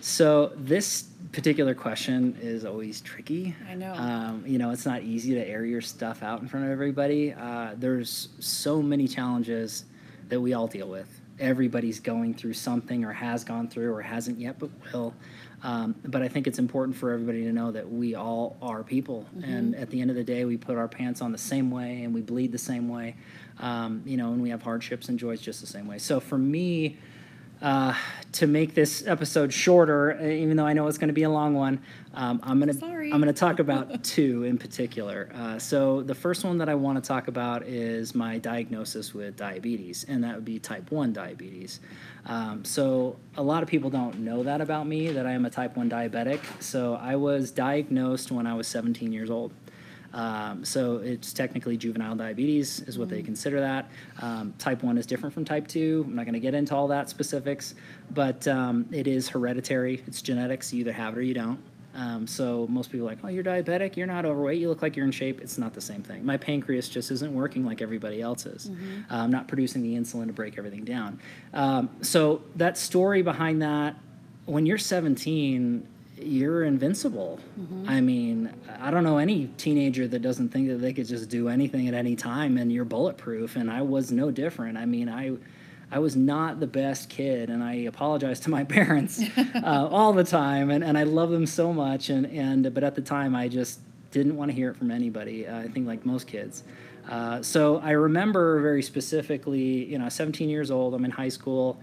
So this particular question is always tricky. I know. Um, you know, it's not easy to air your stuff out in front of everybody. Uh, there's so many challenges that we all deal with. Everybody's going through something or has gone through or hasn't yet but will. Um, but I think it's important for everybody to know that we all are people. And at the end of the day, we put our pants on the same way and we bleed the same way. Um, you know, and we have hardships and joys just the same way. So for me, uh, to make this episode shorter, uh, even though I know it's going to be a long one, um, I'm going to I'm going to talk about two in particular. Uh, so the first one that I want to talk about is my diagnosis with diabetes, and that would be type one diabetes. Um, so a lot of people don't know that about me that I am a type one diabetic. So I was diagnosed when I was 17 years old. Um, so it's technically juvenile diabetes is what they consider that. Um, type one is different from type two. I'm not going to get into all that specifics, but um, it is hereditary. It's genetics. You either have it or you don't. Um, so most people are like, oh, you're diabetic. You're not overweight. You look like you're in shape. It's not the same thing. My pancreas just isn't working like everybody else's. Uh, I'm not producing the insulin to break everything down. Um, so that story behind that, when you're 17, you're invincible. I mean, I don't know any teenager that doesn't think that they could just do anything at any time and you're bulletproof. And I was no different. I mean, I. I was not the best kid, and I apologize to my parents uh, all the time, and, and I love them so much. And, and but at the time, I just didn't want to hear it from anybody. Uh, I think like most kids. Uh, so I remember very specifically, you know, 17 years old. I'm in high school,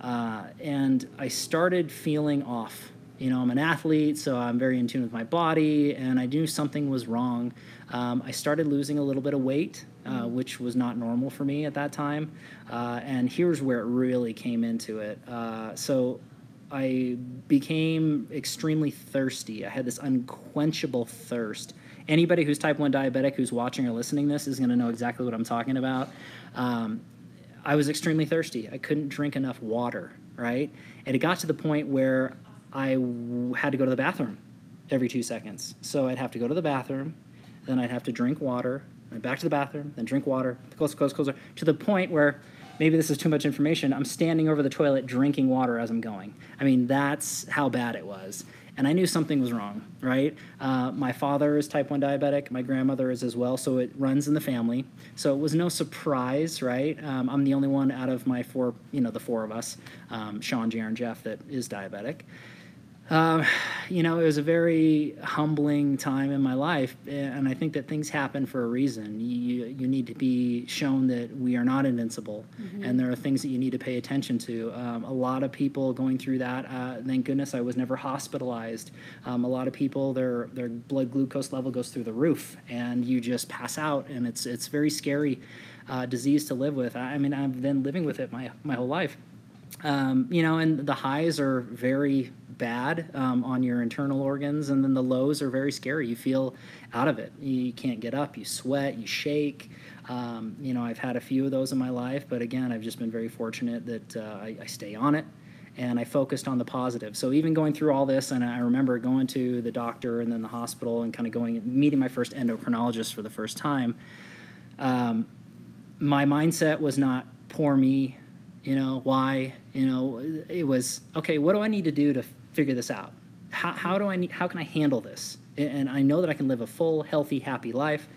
uh, and I started feeling off. You know, I'm an athlete, so I'm very in tune with my body, and I knew something was wrong. Um, I started losing a little bit of weight, uh, which was not normal for me at that time. Uh, and here's where it really came into it. Uh, so I became extremely thirsty. I had this unquenchable thirst. Anybody who's type 1 diabetic who's watching or listening this is going to know exactly what I'm talking about. Um, I was extremely thirsty. I couldn't drink enough water, right? And it got to the point where I w- had to go to the bathroom every two seconds. So I'd have to go to the bathroom, then I'd have to drink water, back to the bathroom, then drink water, closer, closer, closer, to the point where maybe this is too much information. I'm standing over the toilet drinking water as I'm going. I mean, that's how bad it was. And I knew something was wrong, right? Uh, my father is type 1 diabetic. My grandmother is as well, so it runs in the family. So it was no surprise, right? Um, I'm the only one out of my four, you know, the four of us, um, Sean, Jaron, Jeff, that is diabetic. you know, it was a very humbling time in my life, and I think that things happen for a reason. You you need to be shown that we are not invincible, and there are things that you need to pay attention to. Um, a lot of people going through that. Uh, thank goodness I was never hospitalized. Um, a lot of people their their blood glucose level goes through the roof, and you just pass out, and it's it's very scary uh, disease to live with. I, I mean, I've been living with it my my whole life. Um, you know, and the highs are very bad um, on your internal organs, and then the lows are very scary. You feel out of it. You can't get up. You sweat. You shake. Um, you know, I've had a few of those in my life, but again, I've just been very fortunate that uh, I, I stay on it and I focused on the positive. So even going through all this, and I remember going to the doctor and then the hospital and kind of going meeting my first endocrinologist for the first time. Um, my mindset was not poor me, you know, why, you know, it was okay, what do I need to do to figure this out? How, how do I need, how can I handle this? And I know that I can live a full, healthy, happy life.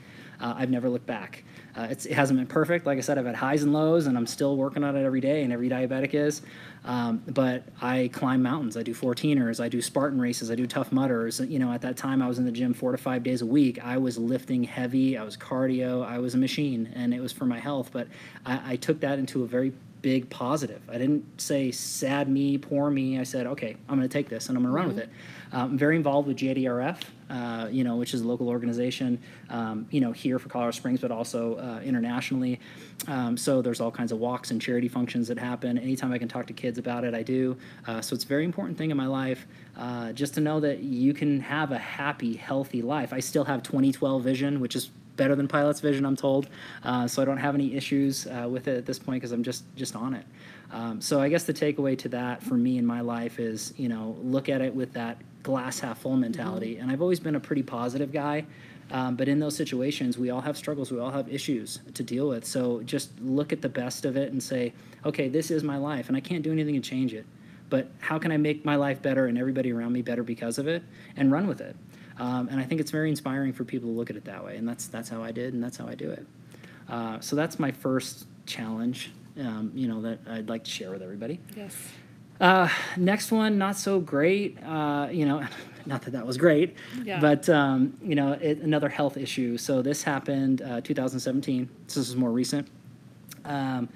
Uh, I've never looked back. Uh, it hasn't been perfect. Like I said, I've had highs and lows, and I'm still working on it every day, and every diabetic is. Um, but I climb mountains. I do 14ers. I do Spartan races. I do Tough Mudders. You know, at that time, I was in the gym four to five days a week. I was lifting heavy. I was cardio. I was a machine, and it was for my health. But I, I took that into a very big positive. I didn't say sad me, poor me. I said, okay, I'm going to take this and I'm going to run with it. Um, I'm very involved with JDRF, uh, you know, which is a local organization, um, you know, here for Colorado Springs, but also uh, internationally. Um, so there's all kinds of walks and charity functions that happen. Anytime I can talk to kids about it, I do. Uh, so it's a very important thing in my life, uh, just to know that you can have a happy, healthy life. I still have 2012 vision, which is better than pilot's vision, I'm told. Uh, so I don't have any issues uh, with it at this point because I'm just just on it. Um, so I guess the takeaway to that for me in my life is, you know, look at it with that glass half full mentality. And I've always been a pretty positive guy. Um, but in those situations, we all have struggles, we all have issues to deal with. So just look at the best of it and say, okay, this is my life, and I can't do anything to change it. But how can I make my life better and everybody around me better because of it, and run with it? Um, and I think it's very inspiring for people to look at it that way, and that's that's how I did, and that's how I do it. Uh, so that's my first challenge, um, you know, that I'd like to share with everybody. Yes. Uh, next one, not so great. Uh, you know, not that that was great, Yeah. but um, you know, it, another health issue. So this happened uh, 2017. So this is more recent. Um,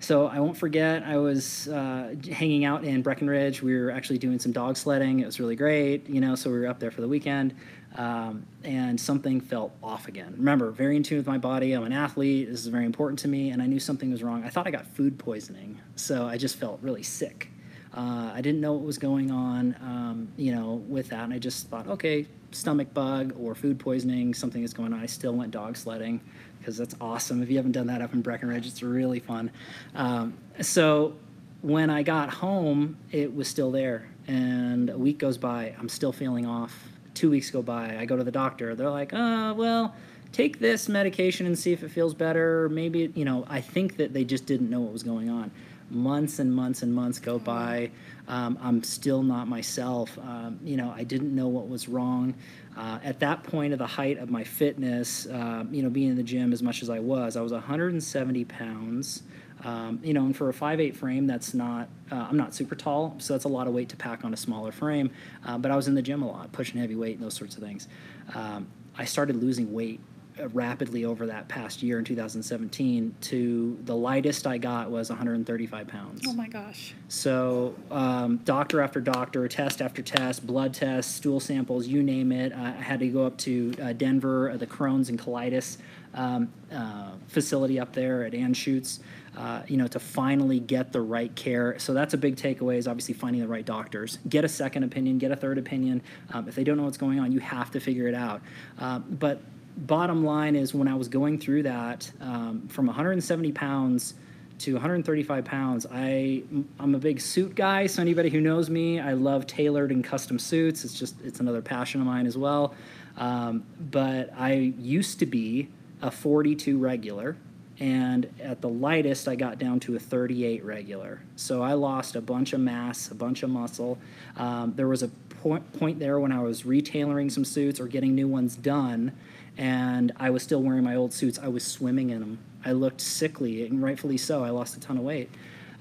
so I won't forget, I was uh, hanging out in Breckenridge. We were actually doing some dog sledding. It was really great, you know. So we were up there for the weekend, um, and something felt off again. Remember, very in tune with my body. I'm an athlete. This is very important to me, and I knew something was wrong. I thought I got food poisoning, so I just felt really sick. Uh, I didn't know what was going on, um, you know, with that, and I just thought, okay, stomach bug or food poisoning, something is going on. I still went dog sledding because that's awesome. If you haven't done that up in Breckenridge, it's really fun. Um, so when I got home, it was still there, and a week goes by, I'm still feeling off. Two weeks go by, I go to the doctor. They're like, uh, well, take this medication and see if it feels better. Maybe, you know, I think that they just didn't know what was going on months and months and months go by. Um, I'm still not myself. Um, you know, I didn't know what was wrong. Uh, at that point of the height of my fitness, uh, you know, being in the gym as much as I was, I was 170 pounds. Um, you know, and for a 5'8 frame, that's not, uh, I'm not super tall, so that's a lot of weight to pack on a smaller frame. Uh, but I was in the gym a lot, pushing heavy weight and those sorts of things. Um, I started losing weight rapidly over that past year in 2017 to the lightest I got was 135 pounds. Oh my gosh. So, um, doctor after doctor, test after test, blood tests, stool samples, you name it. I had to go up to uh, Denver, uh, the Crohn's and colitis um, uh, facility up there at Anschutz, uh, you know, to finally get the right care. So that's a big takeaway is obviously finding the right doctors. Get a second opinion, get a third opinion. Um, if they don't know what's going on, you have to figure it out. Um, but bottom line is when I was going through that, um, from 170 pounds to 135 pounds, I I'm a big suit guy. So anybody who knows me, I love tailored and custom suits. It's just it's another passion of mine as well. Um, but I used to be a 42 regular, and at the lightest, I got down to a 38 regular. So I lost a bunch of mass, a bunch of muscle. Um, there was a point, point there when I was retailoring some suits or getting new ones done, and I was still wearing my old suits. I was swimming in them. I looked sickly, and rightfully so. I lost a ton of weight.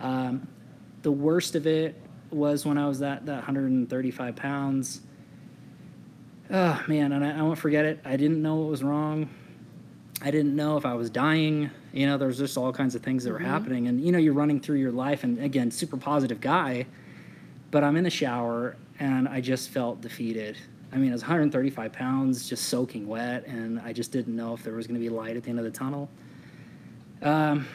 Um, the worst of it was when I was that that 135 pounds. Oh man, and I, I won't forget it. I didn't know what was wrong. I didn't know if I was dying. You know, there's just all kinds of things that were happening, and you know, you're running through your life, and again, super positive guy, but I'm in the shower and I just felt defeated. I mean, I was 135 pounds, just soaking wet, and I just didn't know if there was going to be light at the end of the tunnel. Um,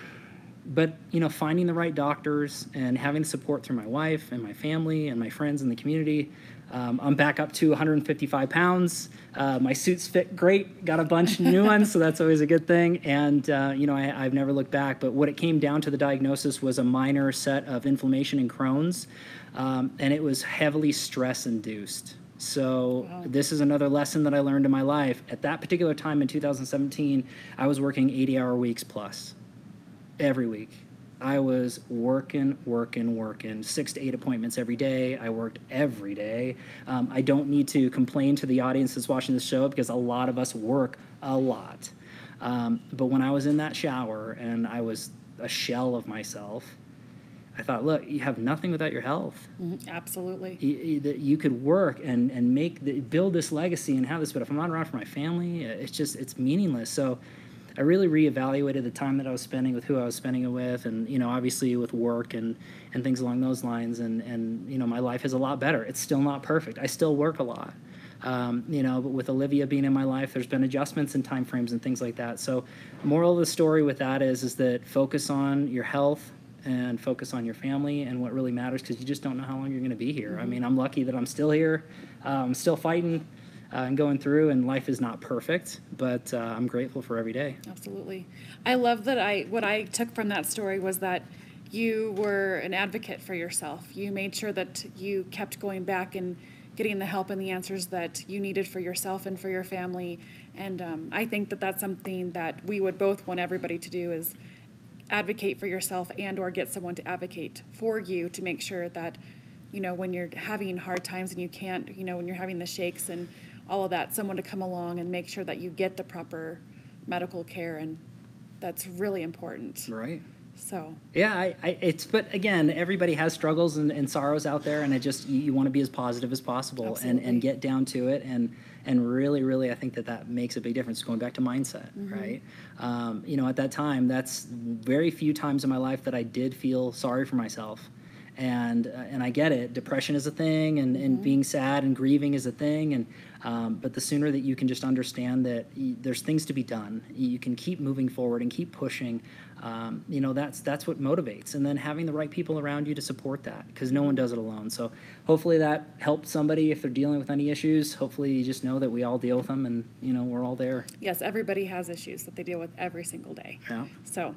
but you know, finding the right doctors and having the support through my wife and my family and my friends in the community. Um, I'm back up to 155 pounds. Uh, my suits fit great. Got a bunch of new ones, so that's always a good thing. And uh, you know, I, I've never looked back. But what it came down to, the diagnosis was a minor set of inflammation in Crohn's, um, and it was heavily stress induced. So Wow. this is another lesson that I learned in my life. At that particular time in 2017, I was working 80-hour weeks plus every week. I was working, working, working, six to eight appointments every day. I worked every day. Um, I don't need to complain to the audience that's watching this show because a lot of us work a lot. Um, but when I was in that shower and I was a shell of myself, I thought, look, you have nothing without your health. Mhm, Absolutely. you, you- you could work and and make the, build this legacy and have this but if i'm not around for my family it's just it's meaningless. So i really reevaluated the time that i was spending with who i was spending it with and you know obviously with work and and things along those lines. And and you know my life is a lot better. It's still not perfect. I still work a lot. Um, you know but with olivia being in my life there's been adjustments in time frames and things like that. So moral of the story with that is is that focus on your health and focus on your family and what really matters because you just don't know how long you're going to be here. I mean, I'm lucky that I'm still here, um, still fighting uh, and going through, and life is not perfect, but uh, I'm grateful for every day. Absolutely. I love that I what I took from that story was that you were an advocate for yourself. You made sure that you kept going back and getting the help and the answers that you needed for yourself and for your family. And um, I think that that's something that we would both want everybody to do is advocate for yourself and or get someone to advocate for you to make sure that you know when you're having hard times and you can't you know when you're having the shakes and all of that someone to come along and make sure that you get the proper medical care and that's really important. Right. so. Yeah, I, I, it's but again, everybody has struggles and, and sorrows out there, and I just you, you want to be as positive as possible and, and get down to it, and and really, really, I think that that makes a big difference. Going back to mindset, right? Um, you know, at that time, that's very few times in my life that I did feel sorry for myself, and uh, and I get it. Depression is a thing, and, and being sad and grieving is a thing, and um, but the sooner that you can just understand that y- there's things to be done, you can keep moving forward and keep pushing. Um, you know, that's that's what motivates, and then having the right people around you to support that, because no one does it alone. So hopefully that helps somebody if they're dealing with any issues. Hopefully you just know that we all deal with them, and you know we're all there. yes everybody has issues that they deal with every single day Yeah. so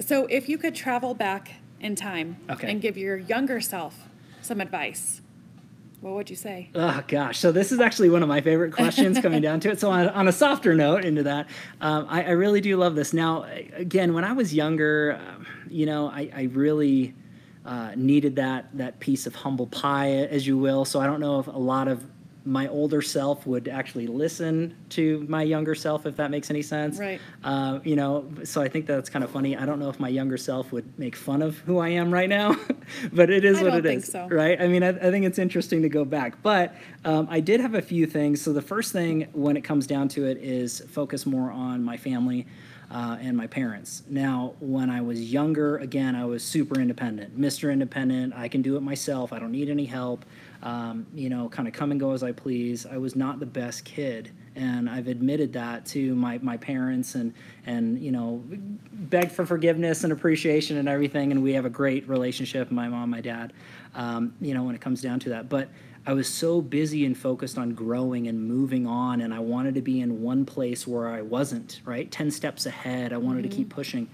so if you could travel back in time Okay. and give your younger self some advice what would you say Oh gosh, so this is actually one of my favorite questions coming down to it. So on, on a softer note into that, um, I, I really do love this. Now, again, when I was younger, um, you know, I, I really uh, needed that that piece of humble pie, as you will. So I don't know if a lot of my older self would actually listen to my younger self, if that makes any sense. Right. Uh, you know, so I think that's kind of funny. I don't know if my younger self would make fun of who I am right now, but it is I what don't it think is, so. right? I mean, I, I think it's interesting to go back, but um, I did have a few things. So the first thing, when it comes down to it, is focus more on my family. Uh, and my parents. Now, when I was younger, again, I was super independent, Mr. Independent. I can do it myself. I don't need any help. Um, you know, kind of come and go as I please. I was not the best kid, and I've admitted that to my, my parents, and and you know, begged for forgiveness and appreciation and everything. And we have a great relationship, my mom, my dad. Um, you know, when it comes down to that, but I was so busy and focused on growing and moving on, and I wanted to be in one place where I wasn't, right? 10 steps ahead. I wanted to keep pushing.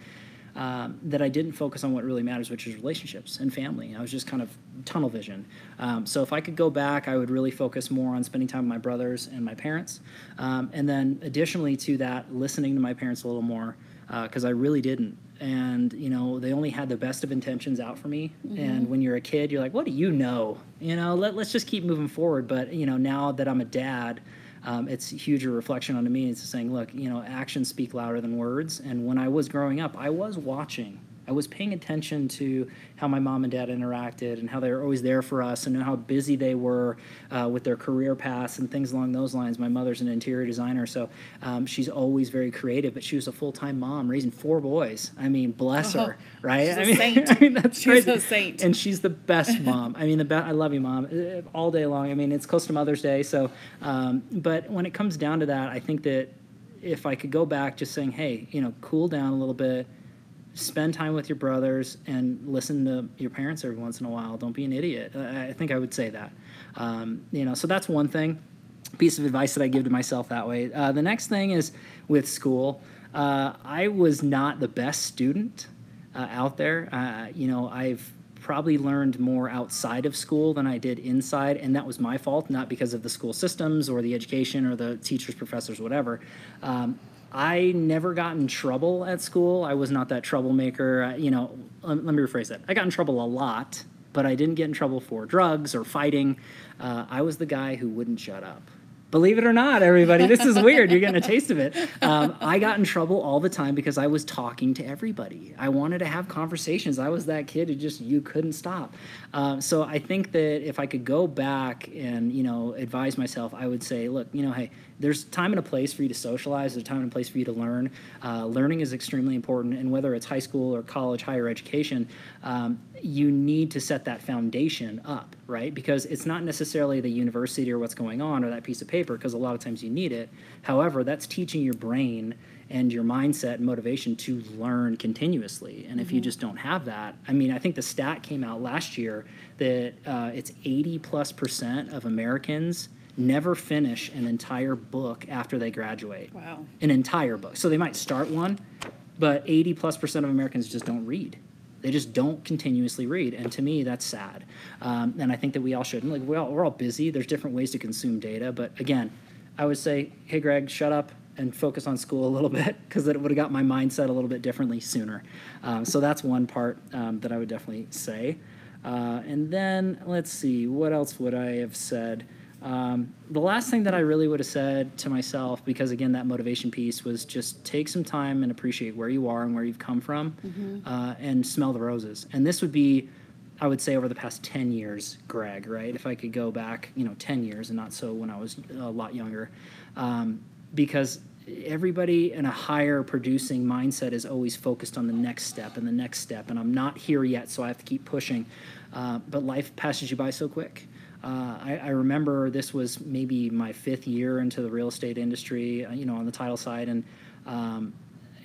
Um, that I didn't focus on what really matters, which is relationships and family. I was just kind of tunnel vision. Um, so if I could go back, I would really focus more on spending time with my brothers and my parents. Um, and then additionally to that, listening to my parents a little more because I really didn't. And, you know, they only had the best of intentions out for me. And when you're a kid, you're like, what do you know? You know, let, let's just keep moving forward. But, you know, now that I'm a dad, um, it's a huge reflection onto me. It's saying, look, you know, actions speak louder than words. And when I was growing up, I was watching I was paying attention to how my mom and dad interacted and how they were always there for us and how busy they were uh, with their career paths and things along those lines. My mother's an interior designer, so um, she's always very creative, but she was a full time mom raising four boys. I mean, bless Oh, her, right? she's a I mean, saint. I mean, that's She's crazy. a saint. And she's the best mom. I mean, the best. I love you, mom, uh, all day long. I mean, it's close to Mother's Day, so. Um, but when it comes down to that, I think that if I could go back, just saying, hey, you know, cool down a little bit, spend time with your brothers, and listen to your parents every once in a while. Don't be an idiot. I think I would say that. Um, you know, so that's one thing. Piece of advice that I give to myself that way. Uh, the next thing is with school. Uh, I was not the best student uh, out there. Uh, you know, I've probably learned more outside of school than I did inside, and that was my fault, not because of the school systems or the education or the teachers, professors, whatever. Um, I never got in trouble at school. I was not that troublemaker. You know, let, let me rephrase that. I got in trouble a lot, but I didn't get in trouble for drugs or fighting. Uh, I was the guy who wouldn't shut up. Believe it or not, everybody, this is weird. You're getting a taste of it. Um, I got in trouble all the time because I was talking to everybody. I wanted to have conversations. I was that kid who just you couldn't stop. Um, so I think that if I could go back and you know advise myself, I would say, look, you know, hey, there's time and a place for you to socialize. There's time and a place for you to learn. Uh, learning is extremely important, and whether it's high school or college, higher education, um, you need to set that foundation up, right? Because it's not necessarily the university or what's going on or that piece of paper, because a lot of times you need it. However, that's teaching your brain and your mindset and motivation to learn continuously. And if you just don't have that, I mean, I think the stat came out last year that uh, it's 80 plus percent of Americans never finish an entire book after they graduate. Wow. An entire book. So they might start one, but 80 plus percent of Americans just don't read. They just don't continuously read, and to me, that's sad. Um, and I think that we all shouldn't. Like we're all, we're all busy. There's different ways to consume data, but again, I would say, hey, Greg, shut up and focus on school a little bit because it would have got my mindset a little bit differently sooner. Um, so that's one part um, that I would definitely say. Uh, and then let's see, what else would I have said? Um, the last thing that I really would have said to myself, because again, that motivation piece was just take some time and appreciate where you are and where you've come from uh, and smell the roses. And this would be, I would say, over the past 10 years, Greg, right? If I could go back, you know, 10 years and not so when I was a lot younger. Um, because everybody in a higher producing mindset is always focused on the next step and the next step. And I'm not here yet, so I have to keep pushing. Uh, but life passes you by so quick. Uh, I, I remember this was maybe my fifth year into the real estate industry, uh, you know, on the title side, and um,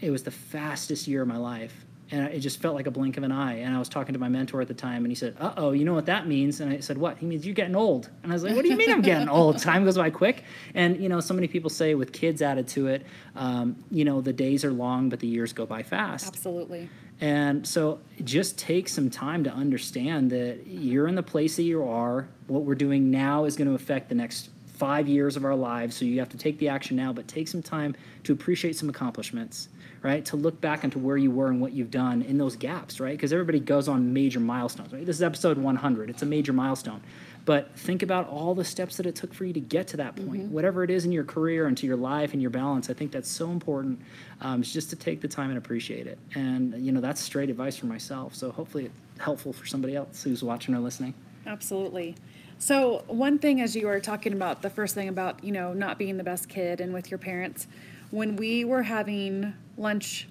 it was the fastest year of my life. And it just felt like a blink of an eye. And I was talking to my mentor at the time, and he said, "Uh oh, you know what that means?" And I said, "What?" He means you're getting old. And I was like, "What do you mean I'm getting old? Time goes by quick." And you know, so many people say with kids added to it, um, you know, the days are long, but the years go by fast. Absolutely. And so just take some time to understand that you're in the place that you are. What we're doing now is going to affect the next five years of our lives. So you have to take the action now, but take some time to appreciate some accomplishments, right? To look back into where you were and what you've done in those gaps, right? Because everybody goes on major milestones, right? This is episode 100. It's a major milestone. But think about all the steps that it took for you to get to that point, whatever it is in your career and to your life and your balance. I think that's so important. Um, is just to take the time and appreciate it. And you know that's straight advice for myself. So hopefully it's helpful for somebody else who's watching or listening. Absolutely. So one thing, as you were talking about, the first thing about you know not being the best kid and with your parents, when we were having lunch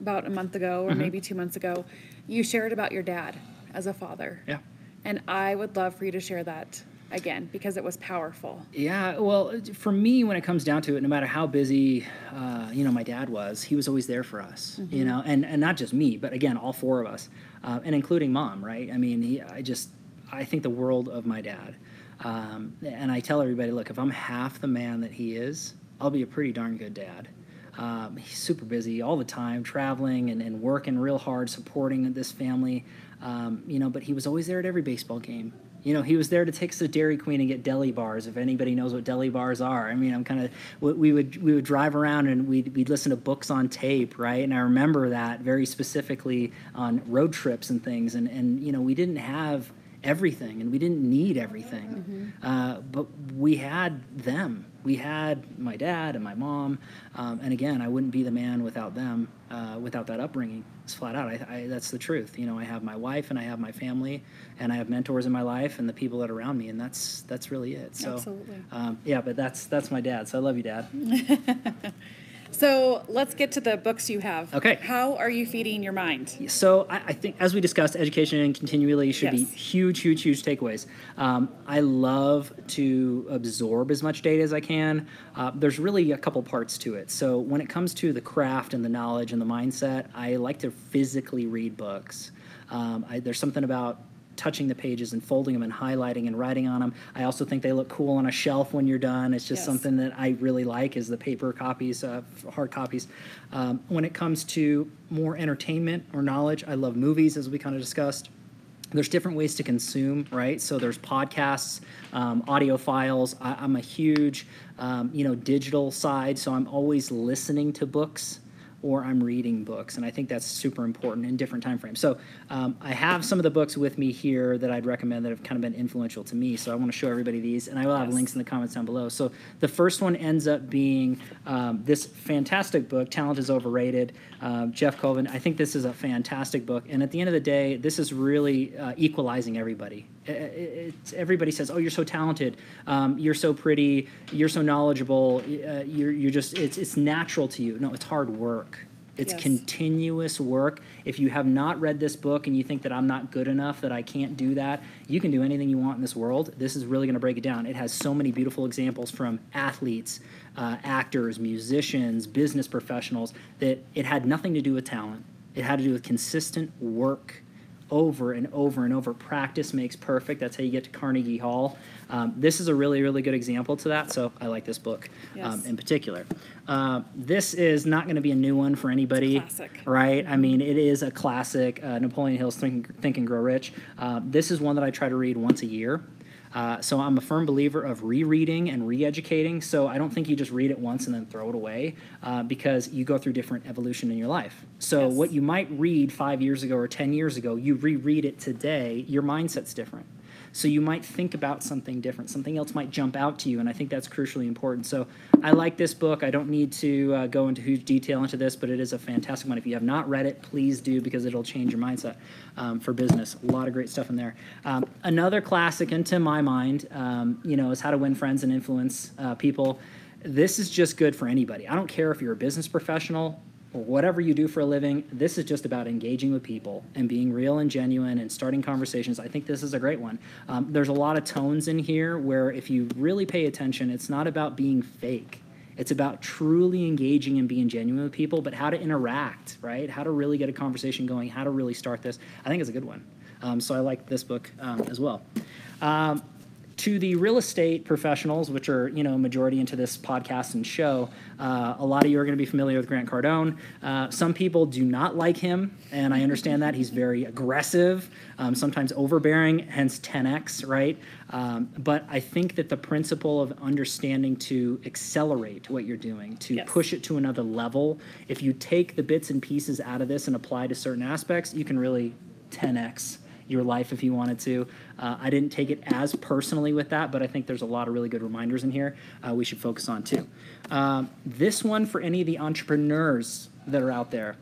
about a month ago or maybe two months ago, you shared about your dad as a father, Yeah. and I would love for you to share that again because it was powerful. Yeah, well, for me, when it comes down to it, no matter how busy, uh, you know, my dad was, he was always there for us, you know, and, and not just me, but again, all four of us, uh, and including mom, right? I mean, he, I just, I think the world of my dad. Um, and I tell everybody, look, if I'm half the man that he is, I'll be a pretty darn good dad. Um, he's super busy all the time, traveling and, and working real hard, supporting this family. Um, you know, but he was always there at every baseball game. You know, he was there to take us to Dairy Queen and get Dilly Bars. If anybody knows what Dilly Bars are, I mean, I'm kind of we would we would drive around and we'd we'd listen to books on tape, right? And I remember that very specifically on road trips and things. And and you know, we didn't have everything and we didn't need everything, uh, but we had them we had my dad and my mom, um, and again, I wouldn't be the man without them, uh, without that upbringing. It's flat out. I, I, that's the truth. You know, I have my wife and I have my family, and I have mentors in my life and the people that are around me, and that's that's really it. So, Absolutely. Um, yeah, but that's that's my dad. So I love you, Dad. So let's get to the books you have. Okay. How are you feeding your mind? So I, I think, as we discussed, education and continually should be huge, huge, huge takeaways. Um, I love to absorb as much data as I can. Uh, there's really a couple parts to it. So when it comes to the craft and the knowledge and the mindset, I like to physically read books. Um, I, there's something about touching the pages and folding them and highlighting and writing on them. I also think they look cool on a shelf when you're done. It's just Yes. something that I really like is the paper copies, uh, hard copies. Um, when it comes to more entertainment or knowledge, I love movies, as we kind of discussed. There's different ways to consume, right? So there's podcasts, um, audio files. I, I'm a huge, um, you know, digital side, so I'm always listening to books or I'm reading books, and I think that's super important in different time frames. So um, I have some of the books with me here that I'd recommend that have kind of been influential to me. So I want to show everybody these, and I will have Yes. links in the comments down below. So the first one ends up being um, this fantastic book, "Talent is Overrated." Um, Geoff Colvin. I think this is a fantastic book, and at the end of the day, this is really uh, equalizing everybody. It's, everybody says, "Oh, you're so talented, um, you're so pretty, you're so knowledgeable, uh, you're you're just it's it's natural to you." No, it's hard work. It's Yes. continuous work. If you have not read this book and you think that I'm not good enough, that I can't do that, you can do anything you want in this world. This is really going to break it down. It has so many beautiful examples from athletes, uh, actors, musicians, business professionals that it had nothing to do with talent. It had to do with consistent work over and over and over. Practice makes perfect. That's how you get to Carnegie Hall. Um, this is a really, really good example to that. So I like this book um, in particular. Uh, this is not going to be a new one for anybody, classic. right? I mean, it is a classic. Uh, Napoleon Hill's Think, Think and Grow Rich. Uh, this is one that I try to read once a year. Uh, so I'm a firm believer of rereading and re-educating. So I don't think you just read it once and then throw it away uh, because you go through different evolution in your life. So Yes. what you might read five years ago or ten years ago, you reread it today. Your mindset's different. So you might think about something different. Something else might jump out to you, and I think that's crucially important. So I like this book. I don't need to uh, go into huge detail into this, but it is a fantastic one. If you have not read it, please do because it'll change your mindset um, for business. A lot of great stuff in there. Um, another classic, into my mind, um, you know, is How to Win Friends and Influence uh, People. This is just good for anybody. I don't care if you're a business professional whatever you do for a living, this is just about engaging with people and being real and genuine and starting conversations. I think this is a great one. Um, there's a lot of tones in here where, if you really pay attention, it's not about being fake. It's about truly engaging and being genuine with people, but how to interact, right? How to really get a conversation going, how to really start this. I think it's a good one. Um, so I like this book um, as well. Um, to the real estate professionals, which are you know majority into this podcast and show, uh, a lot of you are going to be familiar with Grant Cardone. Uh, some people do not like him, and I understand that he's very aggressive, um, sometimes overbearing, hence 10x, right? Um, but I think that the principle of understanding to accelerate what you're doing, to Yes. push it to another level, if you take the bits and pieces out of this and apply to certain aspects, you can really 10x your life if you wanted to. Uh, I didn't take it as personally with that, but I think there's a lot of really good reminders in here uh, we should focus on too. Um, this one for any of the entrepreneurs that are out there.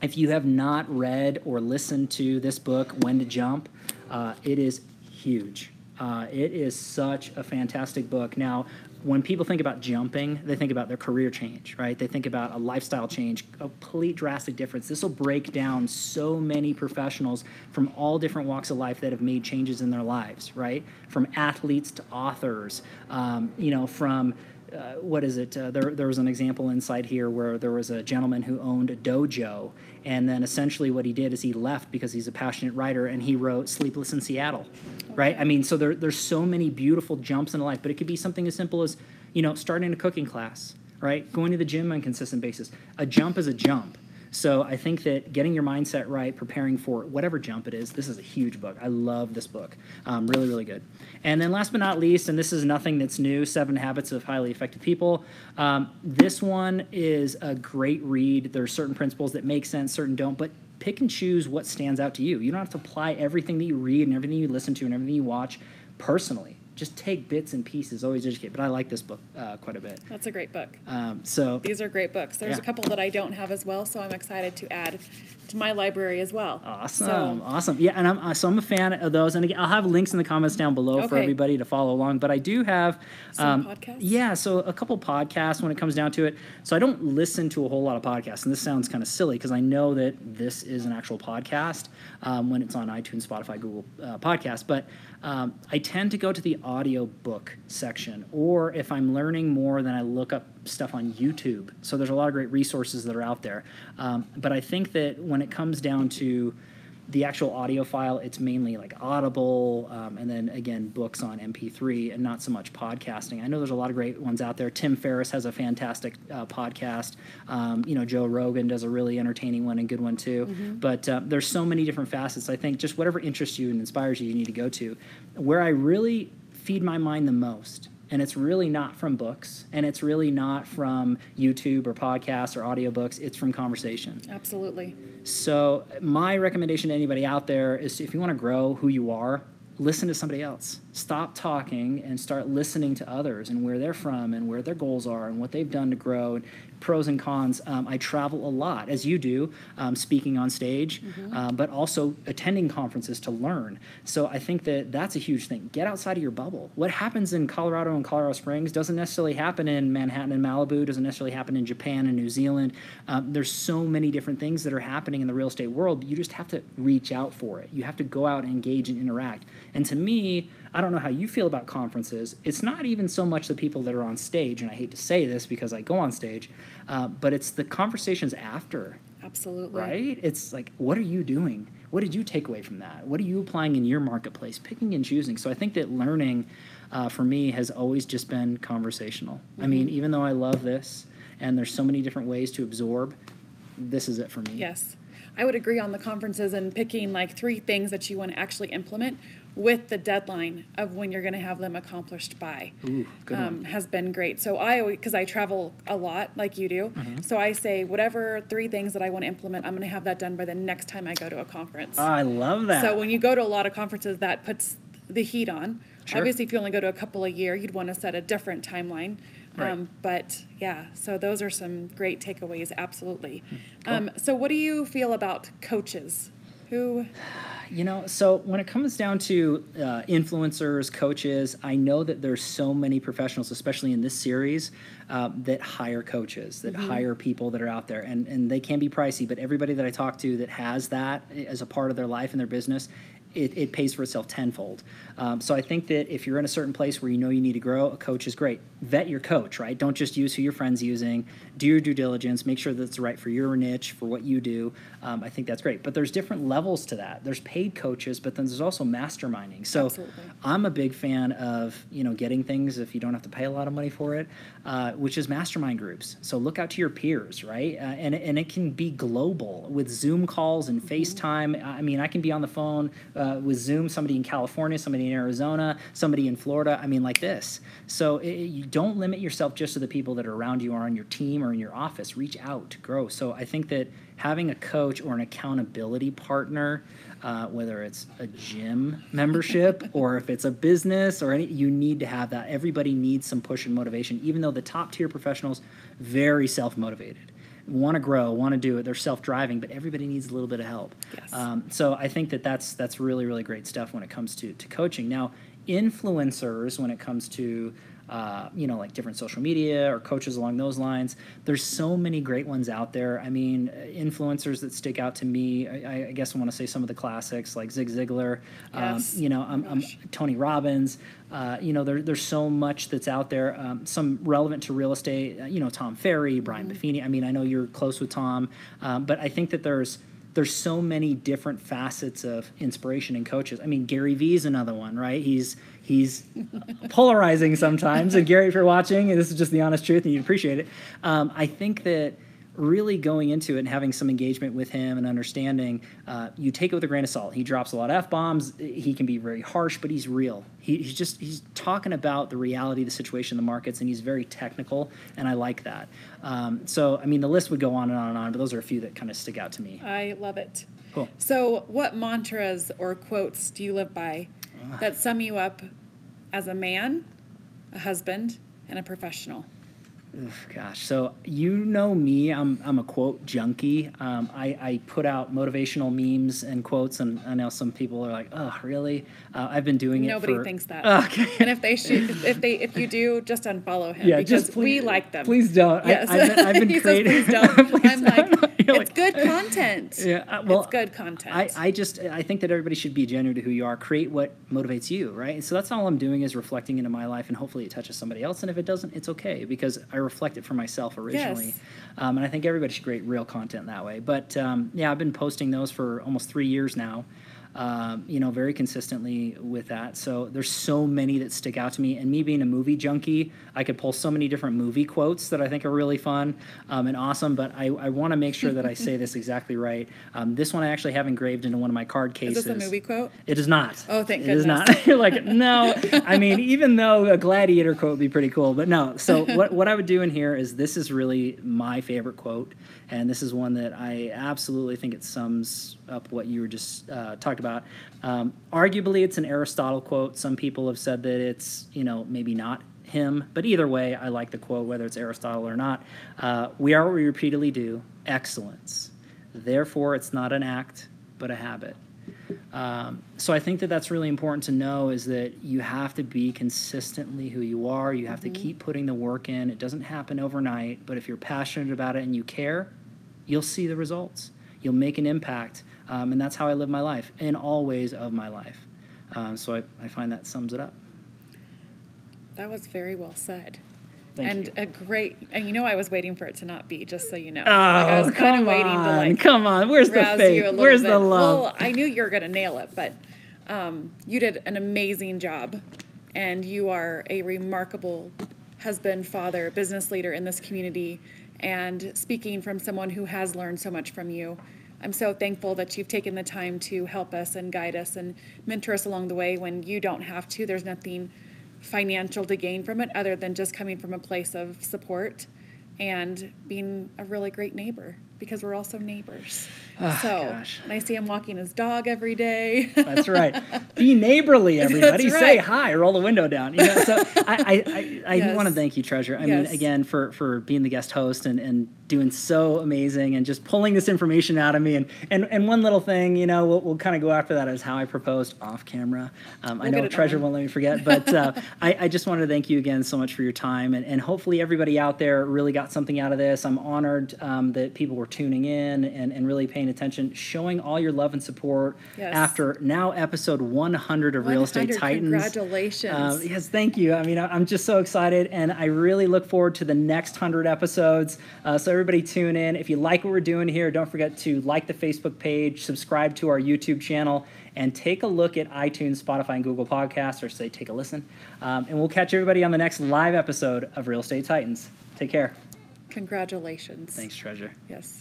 If you have not read or listened to this book, When to Jump, uh, it is huge. Uh, it is such a fantastic book. Now, when people think about jumping, they think about their career change, right? They think about a lifestyle change, a complete drastic difference. This will break down so many professionals from all different walks of life that have made changes in their lives, right? From athletes to authors, um, you know, from uh, what is it? Uh, there, there was an example inside here where there was a gentleman who owned a dojo, and then essentially what he did is he left because he's a passionate writer, and he wrote "Sleepless in Seattle," right? I mean, so there, there's so many beautiful jumps in life, but it could be something as simple as you know starting a cooking class, right? Going to the gym on a consistent basis. A jump is a jump. So I think that getting your mindset right, preparing for whatever jump it is, this is a huge book. I love this book. Um, really, really good. And then last but not least, and this is nothing that's new, Seven Habits of Highly Effective People. Um, this one is a great read. There are certain principles that make sense, certain don't, but pick and choose what stands out to you. You don't have to apply everything that you read and everything you listen to and everything you watch personally. Just take bits and pieces, always educate. But I like this book uh, quite a bit. That's a great book. Um, so These are great books. There's Yeah. a couple that I don't have as well, so I'm excited to add to my library as well. Awesome, So, awesome. Yeah, and I'm uh, so I'm a fan of those, and again, I'll have links in the comments down below for everybody to follow along. But I do have um, podcasts? Yeah, so a couple podcasts when it comes down to it. So I don't listen to a whole lot of podcasts, and this sounds kind of silly because I know that this is an actual podcast um, when it's on iTunes, Spotify, Google uh, Podcast. But um, I tend to go to the audio book section, or if I'm learning more, then I look up stuff on YouTube. So there's a lot of great resources that are out there. Um, but I think that when it comes down to the actual audio file, it's mainly like Audible, um, and then again books on MP3, and not so much podcasting. I know there's a lot of great ones out there. Tim Ferriss has a fantastic uh, podcast. Um, you know, Joe Rogan does a really entertaining one and good one too. But uh, there's so many different facets. I think just whatever interests you and inspires you, you need to go to. Where I really feed my mind the most and it's really not from books and it's really not from youtube or podcasts or audiobooks. It's from conversation. Absolutely. so my recommendation to anybody out there is if you want to grow who you are listen to somebody else. Stop talking and start listening to others and where they're from and where their goals are and what they've done to grow and pros and cons. Um, i travel a lot as you do um, speaking on stage um, but also attending conferences to learn. So i think that that's a huge thing. Get outside of your bubble. What happens in colorado and colorado springs doesn't necessarily happen in manhattan and malibu doesn't necessarily happen in japan and new zealand. Um, there's so many different things that are happening in the real estate world you just have to reach out for it. You have to go out and engage and interact. And to me I don't know how you feel about conferences. It's not even so much the people that are on stage, and I hate to say this because I go on stage, uh, but it's the conversations after, Absolutely. right? It's like, what are you doing? What did you take away from that? What are you applying in your marketplace? Picking and choosing. So I think that learning uh, for me has always just been conversational. I mean, even though I love this, and there's so many different ways to absorb, this is it for me. Yes. I would agree on the conferences and picking like three things that you want to actually implement with the deadline of when you're going to have them accomplished by. Ooh, good um, has been great. So I, because I travel a lot like you do, Mm-hmm. so I say whatever three things that I want to implement, I'm going to have that done by the next time I go to a conference. I love that. So when you go to a lot of conferences, that puts the heat on. Sure. Obviously, if you only go to a couple a year, you'd want to set a different timeline. Right. Um, but yeah, so those are some great takeaways. Absolutely. Hmm. Um, so what do you feel about coaches? Who? You know, so when it comes down to uh, influencers, coaches, I know that there's so many professionals, especially in this series, uh, that hire coaches, that hire people that are out there, and and they can be pricey. But everybody that I talk to that has that as a part of their life and their business, it, it pays for itself tenfold. Um, so I think that if you're in a certain place where you know you need to grow, a coach is great. Vet your coach, right? Don't just use who your friend's using. Do your due diligence. Make sure that it's right for your niche, for what you do. Um, I think that's great. But there's different levels to that. There's paid coaches, but then there's also masterminding. So Absolutely. I'm a big fan of you know getting things if you don't have to pay a lot of money for it, uh, which is mastermind groups. So look out to your peers, right? Uh, and and it can be global with Zoom calls and FaceTime. I mean, I can be on the phone uh, with Zoom, somebody in California, somebody in Arizona, somebody in Florida. I mean, like this. So it, you don't limit yourself just to the people that are around you or on your team or in your office. Reach out to grow. So I think that having a coach or an accountability partner uh, whether it's a gym membership or if it's a business or any, you need to have that. Everybody needs some push and motivation, even though the top tier professionals, very self motivated, want to grow, want to do it. They're self driving, but everybody needs a little bit of help. Yes. Um, so I think that that's that's really really great stuff when it comes to to coaching. Now, influencers when it comes to uh, you know, like different social media or coaches along those lines. There's so many great ones out there. I mean, uh, influencers that stick out to me. I, I guess I want to say some of the classics like Zig Ziglar. Yes. Um, you know, um, um, Gosh. Tony Robbins. Uh, you know, there, there's so much that's out there. Um, some relevant to real estate. Uh, you know, Tom Ferry, Brian Buffini. I mean, I know you're close with Tom, um, but I think that there's there's so many different facets of inspiration and coaches. I mean, Gary Vee is another one, right? He's he's polarizing sometimes. And Gary, if you're watching, and this is just the honest truth, and you appreciate it. Um, I think that really going into it and having some engagement with him and understanding, uh, you take it with a grain of salt. He drops a lot of f bombs. He can be very harsh, but he's real. He, he's just he's talking about the reality of the situation the markets, and he's very technical, and I like that. Um, so, I mean, the list would go on and on and on, but those are a few that kind of stick out to me. I love it. Cool. So, what mantras or quotes do you live by that sum you up as a man, a husband, and a professional. Oof, gosh, so you know me, I'm, I'm a quote junkie. Um, I, I put out motivational memes and quotes, and I know some people are like, oh, really? Uh, I've been doing it Nobody thinks that. Okay. And if they should, if they, if you do, just unfollow him Yeah, because just we like them. please don't. I- Yes. I've been- I've been he creating- says, please don't. Please I'm like, don't. You're it's good content. Yeah, uh, well, it's good content. I, I just I think that everybody should be genuine to who you are. Create what motivates you, right? And so that's all I'm doing is reflecting into my life, and hopefully it touches somebody else. And if it doesn't, it's okay because I reflect it for myself originally. Yes. Um, and I think everybody should create real content that way. But um, yeah, I've been posting those for almost three years now. Um, you know, very consistently with that. So there's so many that stick out to me. And me being a movie junkie, I could pull so many different movie quotes that I think are really fun um, and awesome. But I, I want to make sure that I say this exactly right. Um, this one I actually have engraved into one of my card cases. Is this a movie quote? It is not. Oh, thank It is not. You're like, no. I mean, even though a gladiator quote would be pretty cool, but no. So what what I would do in here is this is really my favorite quote, and this is one that I absolutely think it sums up what you were just uh, talked about. Um, arguably, it's an Aristotle quote. Some people have said that it's you know maybe not him, but either way, I like the quote whether it's Aristotle or not. Uh, we are what we repeatedly do. Excellence. Therefore, it's not an act, but a habit. Um, so I think that that's really important to know is that you have to be consistently who you are. You have to keep putting the work in. It doesn't happen overnight, but if you're passionate about it and you care, you'll see the results. You'll make an impact, um, and that's how I live my life in all ways of my life. Um, so I, I find that sums it up. That was very well said. Thank and you. a great, and you know, I was waiting for it to not be, just so you know. Oh, Like, I was kind of waiting on, to like come on. Where's the faith? you a little Where's bit. the love? Well, I knew you were going to nail it, but um, you did an amazing job, and you are a remarkable husband, father, business leader in this community. And speaking from someone who has learned so much from you, I'm so thankful that you've taken the time to help us and guide us and mentor us along the way when you don't have to. There's nothing financial to gain from it other than just coming from a place of support and being a really great neighbor because we're also neighbors. Ah, so, gosh. and I see him walking his dog every day. That's right. Be neighborly, everybody. That's Say hi, roll the window down. You know, so I, I, I, I Yes. want to thank you, Treasure. I mean, again, for, for being the guest host and, and doing so amazing and just pulling this information out of me. And, and, and one little thing, you know, we'll, we'll kind of go after that is how I proposed off camera. Um, I We'll know Treasure on. won't let me forget, but uh, I, I just wanted to thank you again so much for your time. And, and hopefully everybody out there really got something out of this. I'm honored um, that people were tuning in and, and really paying attention, showing all your love and support Yes. after now episode 100 of Real Estate Titans. Congratulations. Um, yes, thank you. I mean, I- I'm just so excited, and I really look forward to the next 100 episodes. Uh, so, everybody, tune in. If you like what we're doing here, don't forget to like the Facebook page, subscribe to our YouTube channel, and take a look at iTunes, Spotify, and Google Podcasts, or say, take a listen. Um, and we'll catch everybody on the next live episode of Real Estate Titans. Take care. Congratulations. Thanks, Treasure. Yes.